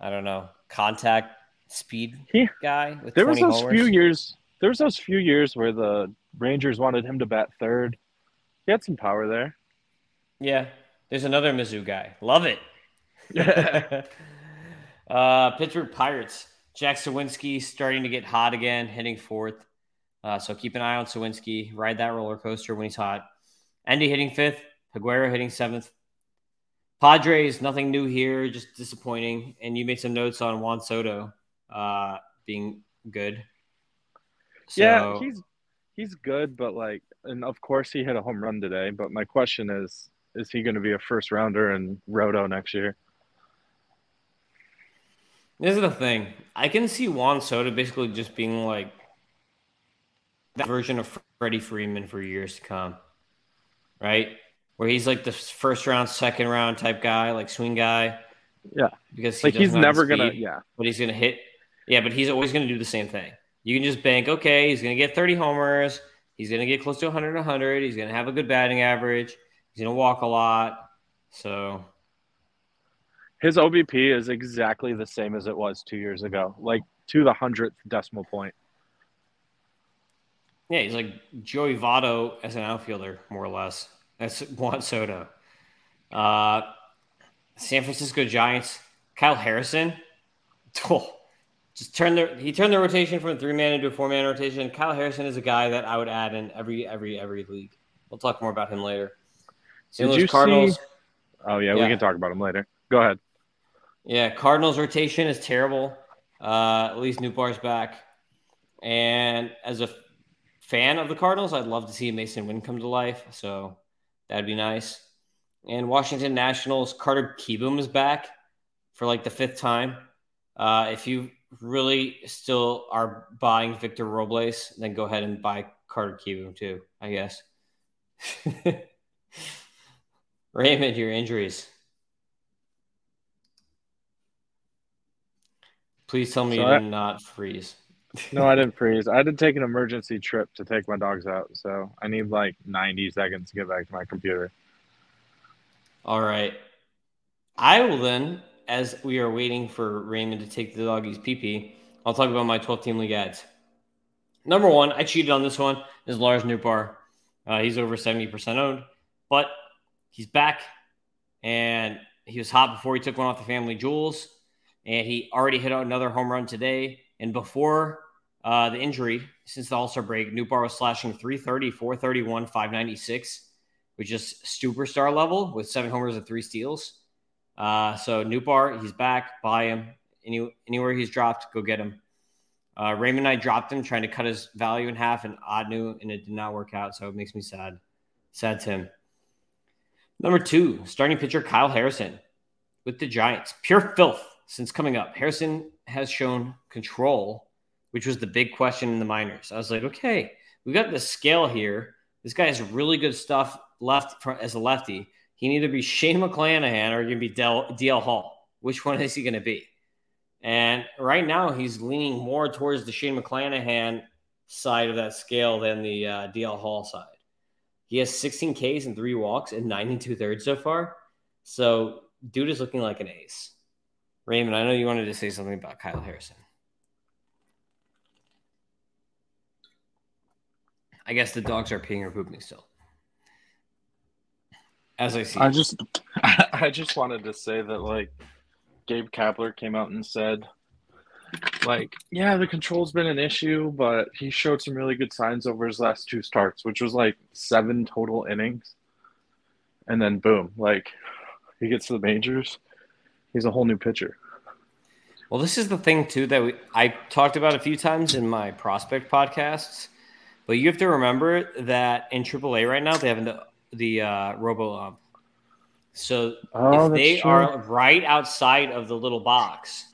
Speaker 1: I don't know, contact speed he, guy.
Speaker 2: there was those
Speaker 1: homers.
Speaker 2: few years. There was those few years where the Rangers wanted him to bat third. He had some power there.
Speaker 1: Yeah, there's another Mizzou guy. Love it. uh, Pittsburgh Pirates. Jack Suwinski starting to get hot again, hitting fourth. Uh, so keep an eye on Suwinski. Ride that roller coaster when he's hot. Endy hitting fifth. Higuera hitting seventh. Padres, nothing new here, just disappointing. And you made some notes on Juan Soto uh, being good.
Speaker 2: So, yeah, he's he's good, but like, and of course he hit a home run today. But my question is, is he going to be a first rounder in Roto next year?
Speaker 1: This is the thing. I can see Juan Soto basically just being like that version of Freddie Freeman for years to come, right? Where he's like the first round, second round type guy, like swing guy.
Speaker 2: Yeah,
Speaker 1: because he
Speaker 2: like he's never speed, gonna. Yeah,
Speaker 1: but he's gonna hit. Yeah, but he's always gonna do the same thing. You can just bank. Okay, he's gonna get 30 homers. He's gonna get close to 100, 100. He's gonna have a good batting average. He's gonna walk a lot. So
Speaker 2: his OBP is exactly the same as it was two years ago, like to the hundredth decimal point.
Speaker 1: Yeah, he's like Joey Votto as an outfielder, more or less. That's Juan Soto. Uh, San Francisco Giants, Kyle Harrison. Oh, just turn the he turned the rotation from a three man into a four man rotation. Kyle Harrison is a guy that I would add in every every every league. We'll talk more about him later.
Speaker 2: St. Louis Cardinals. See... Oh yeah, yeah, we can talk about him later. Go ahead.
Speaker 1: Yeah, Cardinals rotation is terrible. Uh, at least Nootbaar's back. And as a fan of the Cardinals, I'd love to see Masyn Winn come to life. So that'd be nice. And Washington Nationals, Carter Kieboom is back for like the fifth time. Uh, if you really still are buying Victor Robles, then go ahead and buy Carter Kieboom too, I guess. Raymond, your injuries. Please tell me so you I, did not freeze.
Speaker 2: No, I didn't freeze. I had to take an emergency trip to take my dogs out, so I need like 90 seconds to get back to my computer.
Speaker 1: All right. I will then, as we are waiting for Raymond to take the doggies pee pee, I'll talk about my 12 team league ads. Number one, I cheated on this one, is Lars Nootbaar. Uh, he's over 70% owned, but he's back and he was hot before he took one off the family jewels. And he already hit another home run today. And before uh, the injury, since the All Star break, Nootbaar was slashing 330, 431, 596, which is superstar level with seven homers and three steals. Uh, so Nootbaar, he's back. Buy him. Any, anywhere he's dropped, go get him. Uh, Raymond and I dropped him trying to cut his value in half and Ottoneu, and it did not work out. So it makes me sad. Sad Tim. Number two, starting pitcher Kyle Harrison with the Giants. Pure filth since coming up. Harrison has shown control, which was the big question in the minors. I was like, okay, we got the scale here. This guy has really good stuff left as a lefty. He can either be Shane McClanahan or he can be DL Hall. Which one is he going to be? And right now, he's leaning more towards the Shane McClanahan side of that scale than the uh, DL Hall side. He has 16 Ks and three walks and 92 thirds so far. So, dude is looking like an ace. Raymond, I know you wanted to say something about Kyle Harrison. I guess the dogs are peeing or pooping still. As I see,
Speaker 2: I just, I just wanted to say that like Gabe Kapler came out and said, like, yeah, the control's been an issue, but he showed some really good signs over his last two starts, which was like seven total innings. And then boom, like he gets to the majors, he's a whole new pitcher.
Speaker 1: Well, this is the thing too that we, I talked about a few times in my prospect podcasts, but you have to remember that in AAA right now they have the the uh, robo ump so oh, if they true. are right outside of the little box,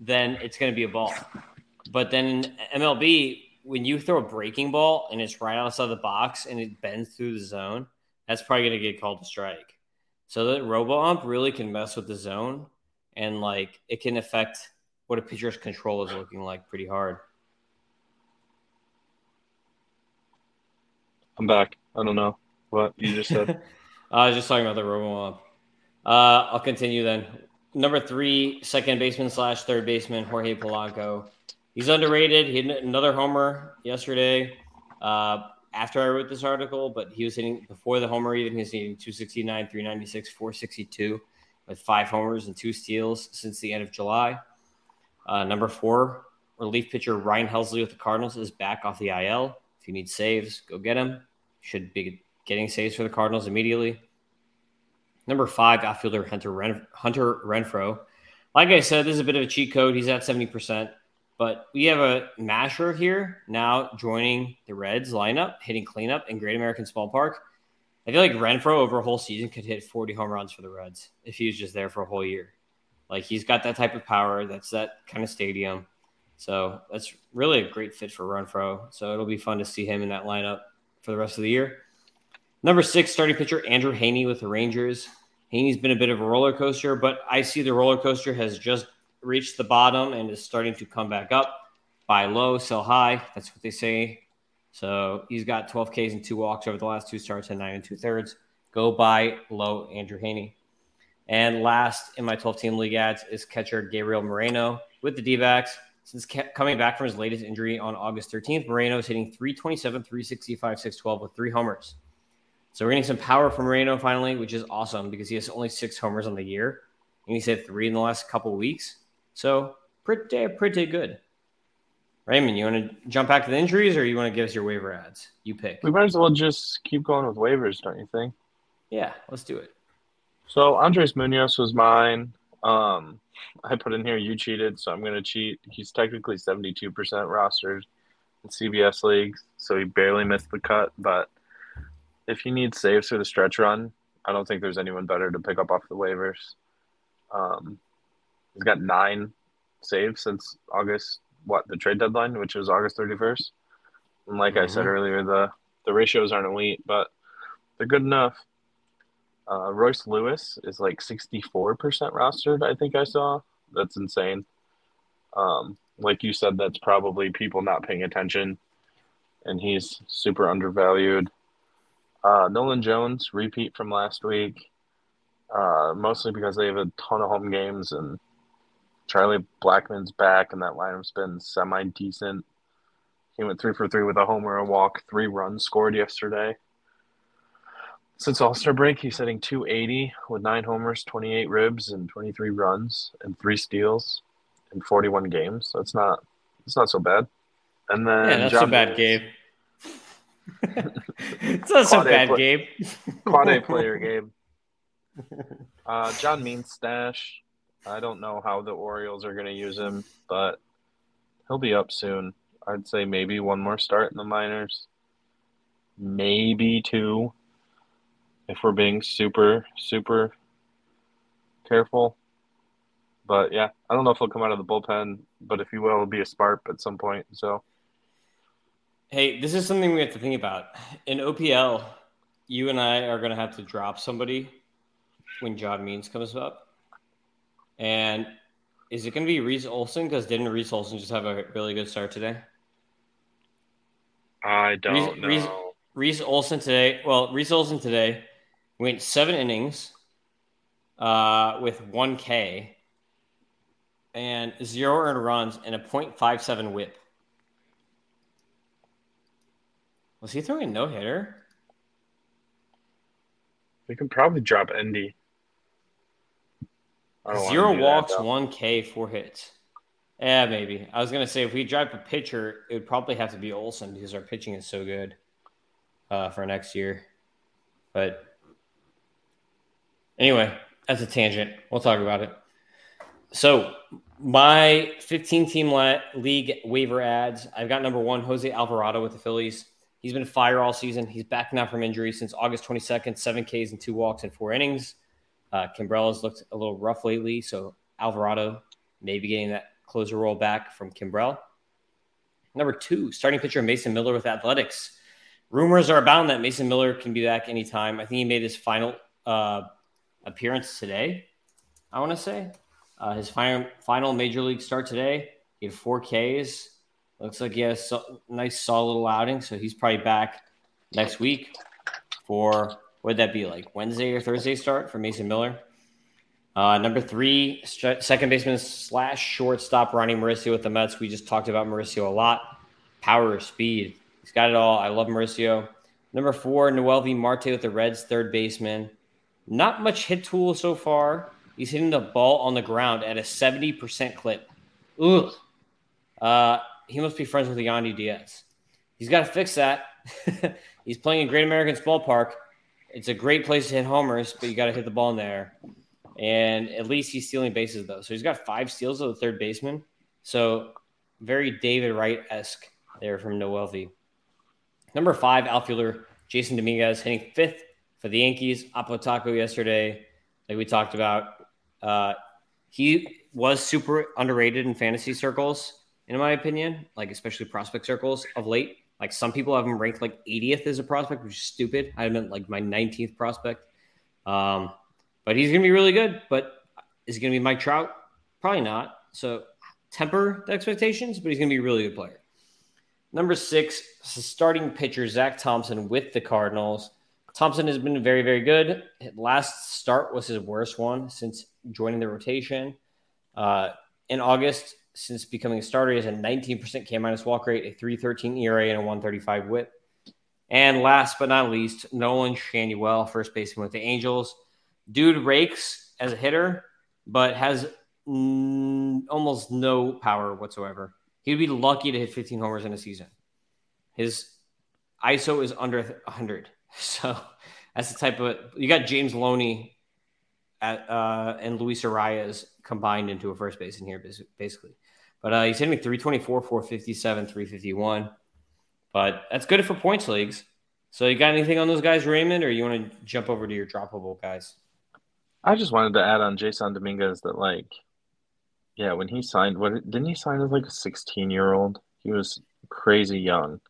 Speaker 1: then it's going to be a ball. But then in MLB, when you throw a breaking ball and it's right outside the box and it bends through the zone, that's probably going to get called a strike. So the robo ump really can mess with the zone and like it can affect what a pitcher's control is looking like pretty hard.
Speaker 2: I'm back. I don't know what you just said.
Speaker 1: I was just talking about the robo Uh, I'll continue then. Number three, second baseman slash third baseman, Jorge Polanco. He's underrated. He hit another homer yesterday uh, after I wrote this article, but he was hitting before the homer even. He's hitting 269, 396, 462 with five homers and two steals since the end of July. Uh, number four, relief pitcher Ryan Helsley with the Cardinals is back off the IL. If you need saves, go get him. Should be getting saves for the Cardinals immediately. Number five, outfielder Hunter Hunter Renfroe. Like I said, this is a bit of a cheat code. He's at seventy percent, but we have a masher here now joining the Reds lineup, hitting cleanup in Great American Small Park. I feel like Renfroe over a whole season could hit forty home runs for the Reds if he was just there for a whole year. Like he's got that type of power. That's that kind of stadium. So that's really a great fit for Renfroe. So it'll be fun to see him in that lineup for the rest of the year. Number six, starting pitcher Andrew Heaney with the Rangers. Heaney's been a bit of a roller coaster, but I see the roller coaster has just reached the bottom and is starting to come back up. Buy low, sell high. That's what they say. So he's got 12 Ks and two walks over the last two starts and nine and two thirds. Go buy low Andrew Heaney. And last in my 12 team league ads is catcher Gabriel Moreno with the D backs. Since coming back from his latest injury on August 13th, Moreno is hitting 327, 365, 612 with three homers. So we're getting some power from Moreno finally, which is awesome because he has only six homers on the year, and he's hit three in the last couple weeks. So pretty pretty good. Raymond, you want to jump back to the injuries, or you want to give us your waiver ads? You pick.
Speaker 2: We might as well just keep going with waivers, don't you think?
Speaker 1: Yeah, let's do it.
Speaker 2: So Andres Munoz was mine. Um, I put in here you cheated, so I'm going to cheat. He's technically 72% rostered in CBS leagues, so he barely missed the cut, but – if you need saves for the stretch run, I don't think there's anyone better to pick up off the waivers. Um, he's got nine saves since August, what the trade deadline, which was August 31st. And like mm-hmm. I said mm-hmm. earlier, the the ratios aren't elite, but they're good enough. Uh, Royce Lewis is like 64% rostered. I think I saw. That's insane. Um, like you said, that's probably people not paying attention, and he's super undervalued. Uh, Nolan Jones, repeat from last week, uh, mostly because they have a ton of home games, and Charlie Blackmon's back, and that lineup's been semi decent. He went three for three with a homer, a walk, three runs scored yesterday. Since All Star break, he's hitting 280 with nine homers, 28 ribs, and 23 runs, and three steals in 41 games. So it's not it's not so bad. And then
Speaker 1: yeah, that's a bad game. it's not so bad play, game.
Speaker 2: quad A player game. Uh, John Means stash. I don't know how the Orioles are going to use him, but he'll be up soon. I'd say maybe one more start in the minors, maybe two, if we're being super super careful. But yeah, I don't know if he'll come out of the bullpen, but if he will, it'll be a spark at some point. So,
Speaker 1: hey, this is something we have to think about in OPL. You and I are going to have to drop somebody when John Means comes up, and is it going to be Reese Olson? Because didn't Reese Olson just have a really good start today?
Speaker 2: I don't Reese, know.
Speaker 1: Reese, Reese Olson today. Well, Reese Olson today went seven innings uh, with one K and zero earned runs and a .57 WHIP. Was he throwing a no hitter?
Speaker 2: We can probably drop Endy.
Speaker 1: Zero walks, one K, four hits. Yeah, maybe. I was gonna say if we drop a pitcher, it would probably have to be Olson because our pitching is so good uh, for next year. But anyway, that's a tangent. We'll talk about it. So my 15 team league waiver ads. I've got number one, Jose Alvarado with the Phillies. He's been fire all season. He's back now from injury since August 22nd, seven Ks and two walks in four innings. Uh, has looked a little rough lately, so Alvarado may be getting that closer role back from Kimbrel. Number two, starting pitcher Mason Miller with Athletics. Rumors are abound that Mason Miller can be back anytime. I think he made his final uh, appearance today. I want to say uh, his final final major league start today. He had four Ks. Looks like he has a nice solid outing. So he's probably back next week for would that be like Wednesday or Thursday start for Mason Miller. Uh, number three, second baseman slash shortstop Ronny Mauricio with the Mets. We just talked about Mauricio a lot. Power, speed. He's got it all. I love Mauricio. Number four, Noelvi Marte with the Reds, third baseman. Not much hit tool so far. He's hitting the ball on the ground at a 70% clip. Ugh. Uh, he must be friends with Yandy Diaz. He's got to fix that. He's playing in Great American's Ballpark. It's a great place to hit homers, but you got to hit the ball in there. And at least he's stealing bases, though. So he's got five steals of the third baseman. So very David Wright esque there from Noelvi. Number five, outfielder Jasson Dominguez hitting fifth for the Yankees. Oppo Taco yesterday, like we talked about, uh, he was super underrated in fantasy circles, in my opinion, like especially prospect circles of late. Like some people have him ranked like 80th as a prospect, which is stupid. I meant like my 19th prospect. Um, but he's going to be really good. But is he going to be Mike Trout? Probably not. So temper the expectations, but he's going to be a really good player. Number six, starting pitcher Zack Thompson with the Cardinals. Thompson has been very, very good. His Last start was his worst one since joining the rotation. Uh, in August, since becoming a starter, he has a 19% K minus walk rate, a 313 ERA, and a 135 whip. And last but not least, Nolan Schanuel, first baseman with the Angels. Dude rakes as a hitter, but has mm, almost no power whatsoever. He'd be lucky to hit 15 homers in a season. His ISO is under 100. So that's the type of you got James Loney at, uh, and Luis Arraez combined into a first base in here, basically. But uh, he's hitting 324, 457, 351. But that's good for points leagues. So you got anything on those guys, Raymond, or you want to jump over to your droppable guys?
Speaker 2: I just wanted to add on Jasson Dominguez that like, yeah, when he signed, what didn't he sign as like a 16 year old? He was crazy young.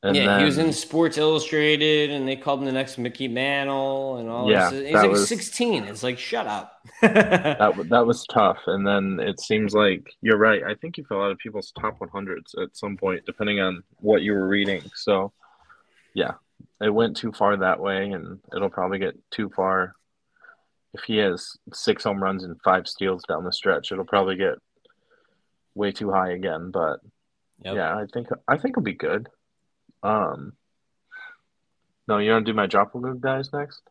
Speaker 2: And
Speaker 1: yeah,
Speaker 2: then,
Speaker 1: he was in Sports Illustrated, and they called him the next Mickey Mantle, and all.
Speaker 2: Yeah,
Speaker 1: this. He's like
Speaker 2: was-
Speaker 1: 16. It's like, shut up.
Speaker 2: that that was tough. And then it seems like you're right. I think you fell out of people's top 100s at some point, depending on what you were reading. So, yeah, it went too far that way, and it'll probably get too far. If he has six home runs and five steals down the stretch, it'll probably get way too high again. But
Speaker 1: Yep.
Speaker 2: yeah, I think I think it'll be good. Um, no, you want to do my drop move guys next?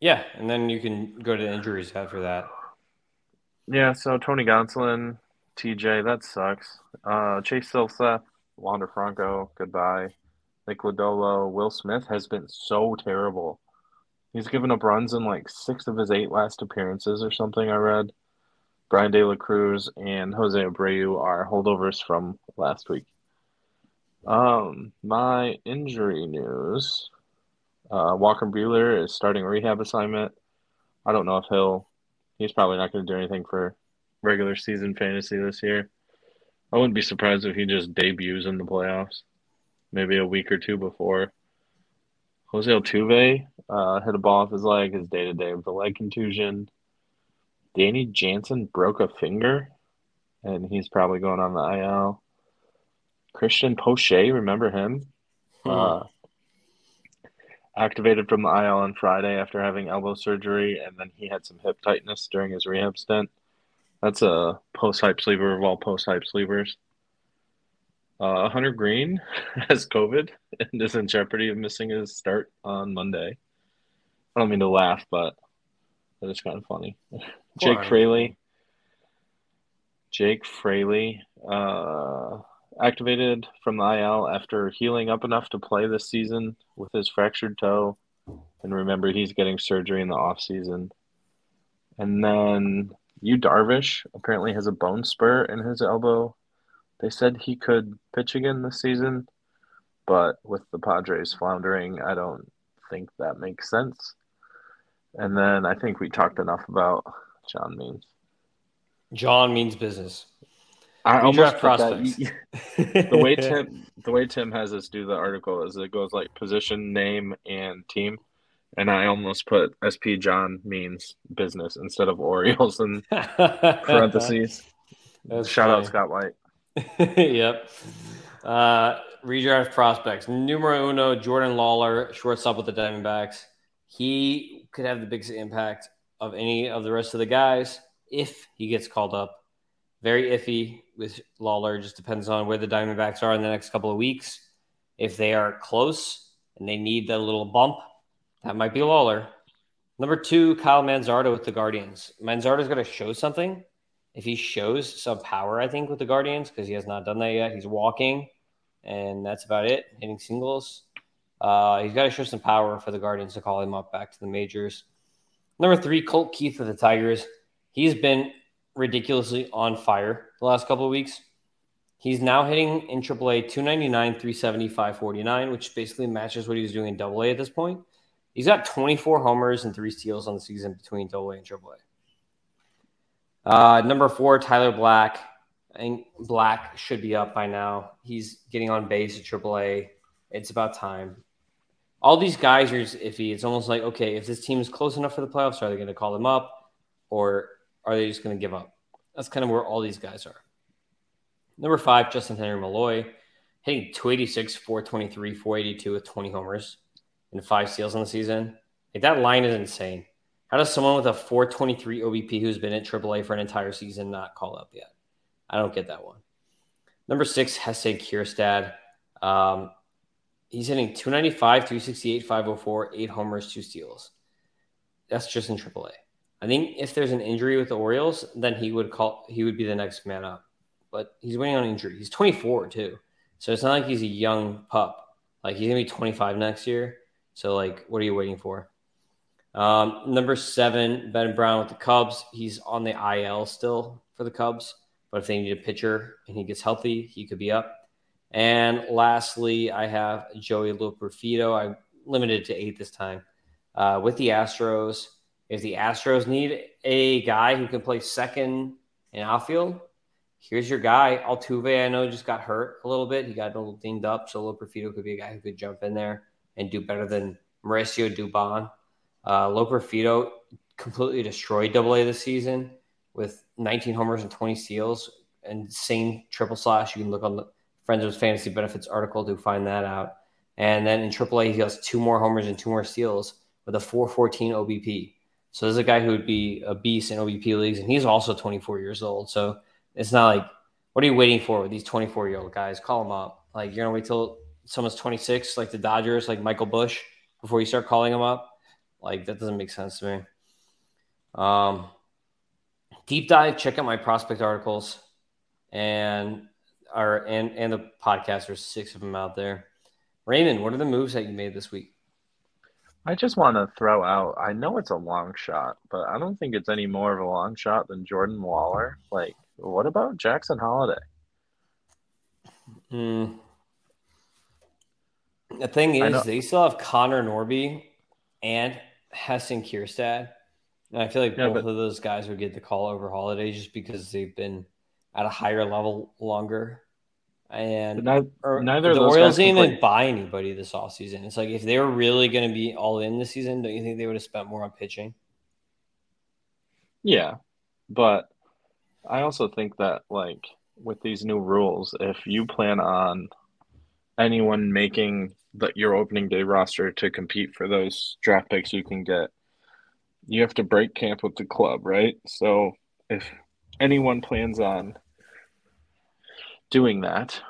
Speaker 1: Yeah, and then you can go to injuries after that.
Speaker 2: Yeah, so Tony Gonsolin, TJ, that sucks. Uh, Chase Silseth, Wander Franco, goodbye. Nick Lodolo, Will Smith has been so terrible. He's given up runs in like six of his eight last appearances or something, I read. Bryan De La Cruz and Jose Abreu are holdovers from last week. Um, my injury news. Uh, Walker Buehler is starting a rehab assignment. I don't know if he'll He's probably not going to do anything for regular season fantasy this year. I wouldn't be surprised if he just debuts in the playoffs, maybe a week or two before. Jose Altuve uh, hit a ball off his leg, his day to day with a leg contusion. Danny Jansen broke a finger, and he's probably going on the IL. Cristian Pache, remember him? Uh, activated from the IL on Friday after having elbow surgery, and then he had some hip tightness during his rehab stint. That's a post hype sleeper of all post hype sleepers. Uh, Hunter Greene has COVID and is in jeopardy of missing his start on Monday. I don't mean to laugh, but that is kind of funny. Jake
Speaker 1: Hunter
Speaker 2: Fraley. Jake Fraley uh, activated from the IL after healing up enough to play this season with his fractured toe. And remember, he's getting surgery in the off season. And then Yu Darvish apparently has a bone spur in his elbow. They said he could pitch again this season, but with the Padres floundering, I don't think that makes sense. And then I think we talked enough about John Means.
Speaker 1: John means business.
Speaker 2: I almost
Speaker 1: prospects.
Speaker 2: that, the way Tim the way Tim has us do the article is it goes like position, name, and team, and I almost put SP John means business instead of Orioles in parentheses.
Speaker 1: That's
Speaker 2: Shout out. Scott White.
Speaker 1: yep. Uh, redraft prospects. Numero uno, Jordan Lawlar, shortstop with the Diamondbacks. He could have the biggest impact of any of the rest of the guys if he gets called up. Very iffy with Lawlar. Just depends on where the Diamondbacks are in the next couple of weeks. If they are close and they need that little bump, that might be Lawlar. Number two, Kyle Manzardo with the Guardians. Manzardo's got to show something if he shows some power, I think, with the Guardians, because he has not done that yet. He's walking, and that's about it, hitting singles. Uh, he's got to show some power for the Guardians to call him up back to the majors. Number three, Colt Keith with the Tigers. He's been ridiculously on fire the last couple of weeks. He's now hitting in AAA 299, 370, 549, which basically matches what he was doing in AA at this point. He's got 24 homers and three steals on the season between AA and AAA. Uh, number four, Tyler Black. I think Black should be up by now. He's getting on base at AAA. It's about time. All these guys are iffy. It's almost like, okay, if this team is close enough for the playoffs, are they going to call them up or are they just going to give up? That's kind of where all these guys are. Number five, Justyn Henry Malloy, hitting 286, 423, 482 with 20 homers and five steals on the season. Like that line is insane. How does someone with a 423 OBP who's been at AAA for an entire season not call up yet? I don't get that one. Number six, Hesse Kjerstad. Um, he's hitting 295, 368, 504, eight homers, two steals. That's just in AAA. I think if there's an injury with the Orioles, then he would call. He would be the next man up. But he's waiting on injury. He's 24 too, so it's not like he's a young pup. Like he's gonna be 25 next year. So like, what are you waiting for? Um, number seven, Ben Brown with the Cubs. He's on the IL still for the Cubs, but if they need a pitcher and he gets healthy, he could be up. And lastly, I have Joey Loperfido. I limited to eight this time uh, with the Astros. If the Astros need a guy who can play second in outfield, here's your guy. Altuve, I know, just got hurt a little bit. He got a little dinged up. So Loperfido could be a guy who could jump in there and do better than Mauricio Dubon. Uh, Loperfido completely destroyed Double A this season with 19 homers and 20 steals and same triple slash. You can look on the Friends with Fantasy Benefits article to find that out. And then in AAA, he has two more homers and two more steals with a 414 OBP. So this is a guy who would be a beast in OBP leagues, and he's also 24 years old. So it's not like, what are you waiting for with these 24 year old guys? Call them up. Like you're gonna wait till someone's 26, like the Dodgers, like Michael Busch, before you start calling them up. Like that doesn't make sense to me. Um, deep dive. Check out my prospect articles, and our and and the podcast. There's six of them out there. Raymond, what are the moves that you made this week?
Speaker 2: I just want to throw out. I know it's a long shot, but I don't think it's any more of a long shot than Jordan Lawlar. Like, what about Jackson Holliday?
Speaker 1: Mm. The thing is, they still have Connor Norby and Heston Kjerstad. And I feel like yeah, both but, of those guys would get the call over Holliday just because they've been at a higher level longer. And
Speaker 2: neither, neither
Speaker 1: the Orioles didn't even buy anybody this offseason. It's like if they were really going to be all in this season, don't you think they would have spent more on pitching?
Speaker 2: Yeah, but I also think that like with these new rules, if you plan on anyone making the, your opening day roster to compete for those draft picks you can get, you have to break camp with the club, right? So if anyone plans on doing that,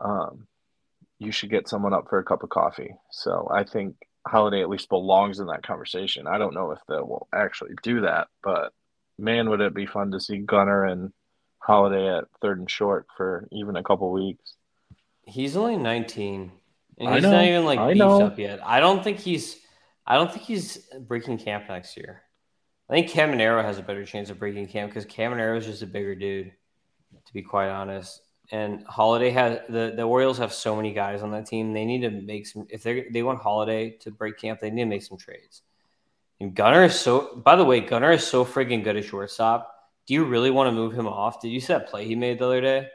Speaker 2: um, you should get someone up for a cup of coffee. So I think Holliday at least belongs in that conversation. I don't know if they will actually do that, but man, would it be fun to see Gunnar and Holliday at third and short for even a couple weeks.
Speaker 1: He's only 19, and he's not even like beefed up yet. I don't think he's. I don't think he's breaking camp next year. I think Caminero has a better chance of breaking camp because Caminero is just a bigger dude, to be quite honest and Holliday has the the Orioles have so many guys on that team. They need to make some if they they want Holliday to break camp. They need to make some trades. And Gunnar is so. By the way, Gunnar is so freaking good at shortstop. Do you really want to move him off? Did you see that play he made the other day?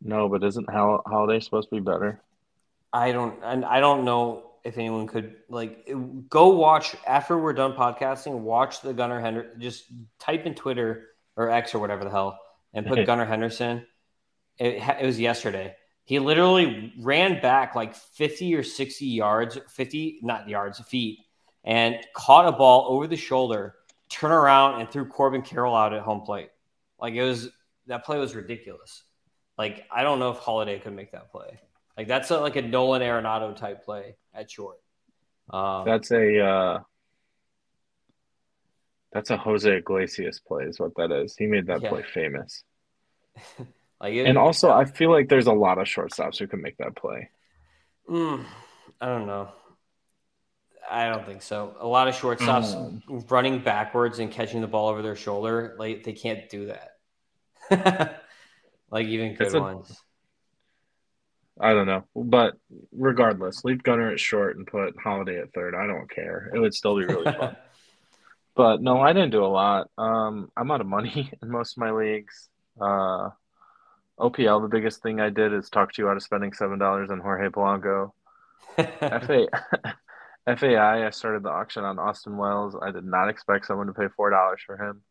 Speaker 2: No, but isn't Holliday supposed to be better?
Speaker 1: I don't. And I don't know if anyone could like go watch after we're done podcasting. Watch the Gunnar Henderson. Just type in Twitter or X or whatever the hell and put Gunnar Henderson it, it was yesterday. He literally ran back like 50 or 60 yards, 50, not yards, feet, and caught a ball over the shoulder, turned around and threw Corbin Carroll out at home plate. Like it was, that play was ridiculous. Like, I don't know if Holliday could make that play. Like, that's a, like a Nolan Arenado type play at short.
Speaker 2: Um, that's a, uh, that's a Jose Iglesias play, is what that is. He made that yeah. play famous. Like it, and also, I feel like there's a lot of shortstops who can make that play.
Speaker 1: Mm, I don't know. I don't think so. A lot of shortstops mm. running backwards and catching the ball over their shoulder, like they can't do that. like even good a, ones.
Speaker 2: I don't know, but regardless, leave Gunnar at short and put Holliday at third. I don't care. It would still be really fun. but no, I didn't do a lot. Um, I'm out of money in most of my leagues. Uh, OPL, the biggest thing I did is talk to you out of spending seven dollars on Jorge Polanco. FA, FAI, I started the auction on Austin Wells. I did not expect someone to pay four dollars for him,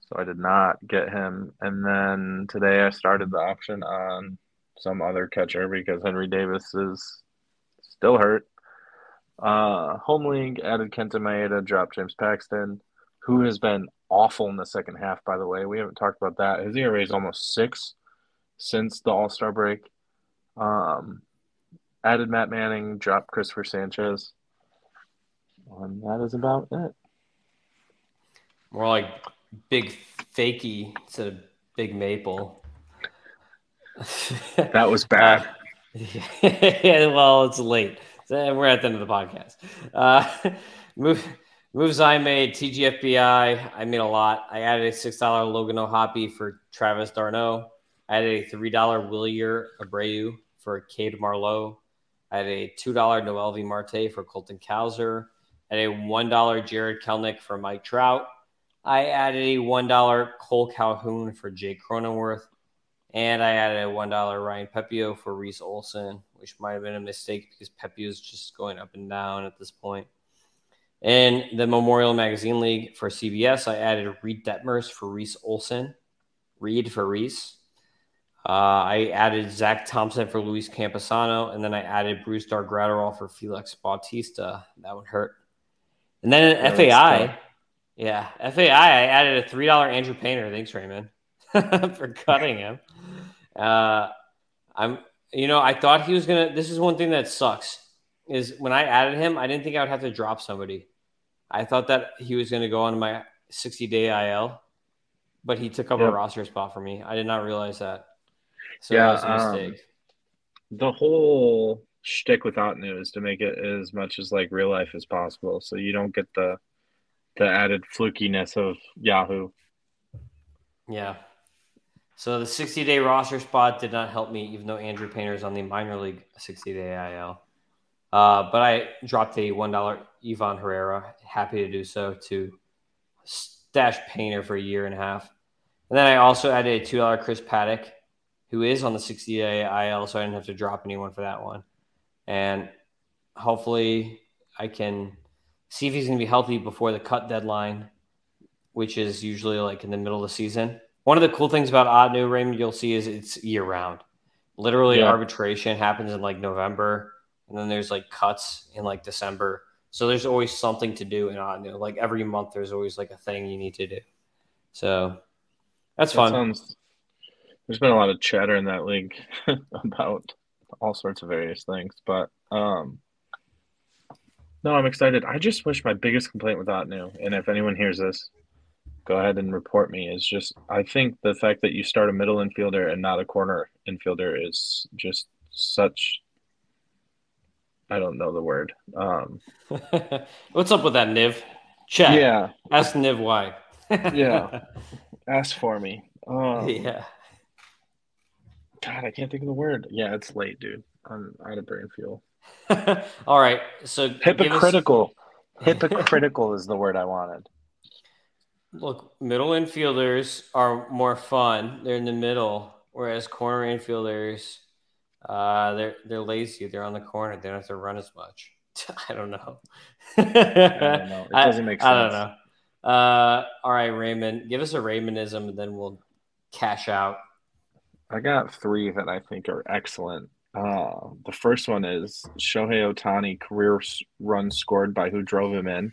Speaker 2: so I did not get him. And then today I started the auction on some other catcher because Henry Davis is still hurt. Uh, home league added Kenta Maeda, dropped James Paxton, who has been awful in the second half. By the way, we haven't talked about that. His ERA is almost six since the All Star break. Um, added Matt Manning, dropped Cristopher Sanchez. And that is about it.
Speaker 1: More like big fakey instead of big maple.
Speaker 2: that was bad.
Speaker 1: yeah, well, it's late. We're at the end of the podcast. Uh, move, moves I made TGFBI. I made a lot. I added a $6 Logan O'Hoppe for Travis d'Arnaud. I had a $3 Wilyer Abreu for Cade Marlowe. I had a $2 Noelvi Marte for Colton Cowser. I had a $1 Jarred Kelenic for Mike Trout. I added a one dollar Kole Calhoun for Jake Cronenworth, and I added a one dollar Ryan Pepiot for Reese Olson, which might have been a mistake because Pepiot is just going up and down at this point. In the Memorial Magazine League for CBS, I added Reid Detmers for Reese Olson, Reid for Reese. Uh, I added Zack Thompson for Luis Campusano, and then I added Brusdar Graterol for Felix Bautista. That would hurt. And then in FAI, yeah, FAI, I added a three dollar Andrew Painter. Thanks, Raymond, for cutting him. Uh, I'm, you know, I thought he was gonna. This is one thing that sucks is when I added him, I didn't think I would have to drop somebody. I thought that he was going to go on my 60 day IL, but he took up yep. a roster spot for me. I did not realize that. So yeah, that was a um, mistake.
Speaker 2: The whole shtick with Ottoneu is to make it as much as like real life as possible, so you don't get the the added flukiness of Yahoo.
Speaker 1: Yeah. So the 60 day roster spot did not help me, even though Andrew Painter is on the minor league 60 day IL. Uh, but I dropped a one dollar Ivan Herrera. Happy to do so to stash Painter for a year and a half. And then I also added a two dollar Chris Paddack, who is on the 60 day IL, so I didn't have to drop anyone for that one. And hopefully I can see if he's going to be healthy before the cut deadline, which is usually like in the middle of the season. One of the cool things about Ottoneu Raymond you'll see is it's year round. Literally, yeah. arbitration happens in like November, and then there's like cuts in like December. So there's always something to do in Ottoneu. Like every month, there's always like a thing you need to do. So that's that fun. Sounds,
Speaker 2: there's been a lot of chatter in that league about all sorts of various things, but um, no, I'm excited. I just wish my biggest complaint with Ottoneu, and if anyone hears this, go ahead and report me. Is just I think the fact that you start a middle infielder and not a corner infielder is just such. I don't know the word. Um,
Speaker 1: What's up with that, Niv? Chat.
Speaker 2: Yeah.
Speaker 1: Ask Niv why.
Speaker 2: yeah. Ask for me.
Speaker 1: Um, yeah.
Speaker 2: God, I can't think of the word. Yeah, it's late, dude. I'm out of brain fuel.
Speaker 1: All right. So
Speaker 2: hypocritical. Us... hypocritical is the word I wanted.
Speaker 1: Look, middle infielders are more fun. They're in the middle, whereas corner infielders, uh, they're they're lazy. They're on the corner. They don't have to run as much. I don't know.
Speaker 2: I don't know. It doesn't make sense. I,
Speaker 1: I don't know. Uh, all right, Raymond, give us a Raymondism, and then we'll cash out.
Speaker 2: I got three that I think are excellent. Uh, the first one is Shohei Ohtani career run scored by who drove him in.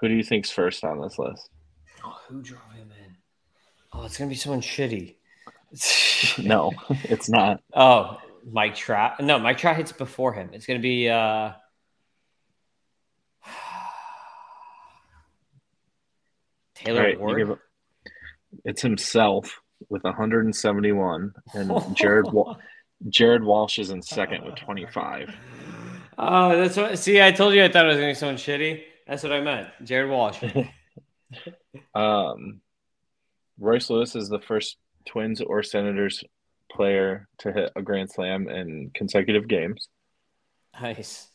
Speaker 2: Who do you think's first on this list?
Speaker 1: Oh, who drove him in? Oh, it's gonna be someone shitty.
Speaker 2: no, it's not.
Speaker 1: Oh, Mike Trout. No, Mike Trout hits before him. It's gonna be uh Taylor right, Ward.
Speaker 2: it's himself with 171, and Jared Jared Walsh is in second with 25.
Speaker 1: Oh, that's what. See, I told you I thought it was to be someone shitty. That's what I meant. Jared Walsh.
Speaker 2: um, Royce Lewis is the first Twins or Senators player to hit a grand slam in consecutive games.
Speaker 1: Nice.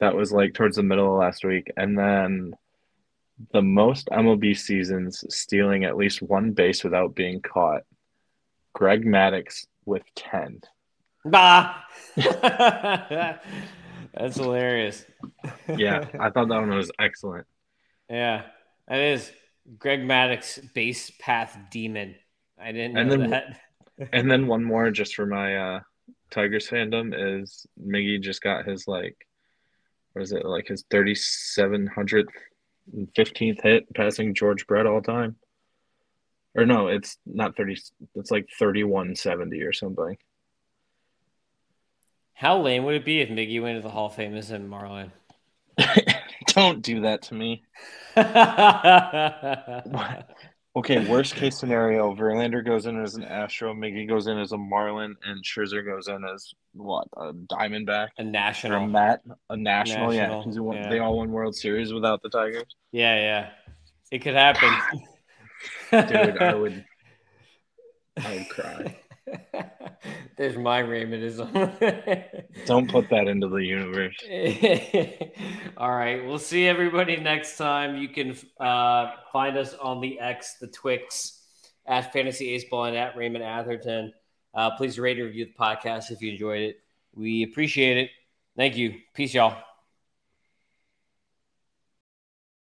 Speaker 2: That was like towards the middle of last week. And then the most MLB seasons stealing at least one base without being caught. Greg Maddux with 10.
Speaker 1: Bah. That's hilarious.
Speaker 2: yeah, I thought that one was excellent.
Speaker 1: Yeah, that is Greg Maddux base path demon. I didn't know and then, that.
Speaker 2: and then one more just for my uh, Tigers fandom is Miggy just got his like, what is it like his thirty seven hundred fifteenth hit, passing George Brett all time. Or no, it's not thirty. It's like thirty one seventy or something.
Speaker 1: How lame would it be if Miggy went to the Hall of Fame as a Marlin?
Speaker 2: Don't do that to me. okay, worst case scenario: Verlander goes in as an Astro, Miggy goes in as a Marlin, and Scherzer goes in as what? A Diamondback,
Speaker 1: a national,
Speaker 2: a Matt, a national. national yeah, yeah, they all won World Series without the Tigers.
Speaker 1: Yeah, yeah, it could happen.
Speaker 2: Dude, I would, I would cry.
Speaker 1: There's my Raymondism.
Speaker 2: Don't put that into the universe.
Speaker 1: All right. We'll see everybody next time. You can uh, find us on the X, the Twix, at Fantasy Ace Ball and at Raymond Atherton. Uh, please rate and review the podcast if you enjoyed it. We appreciate it. Thank you. Peace, y'all.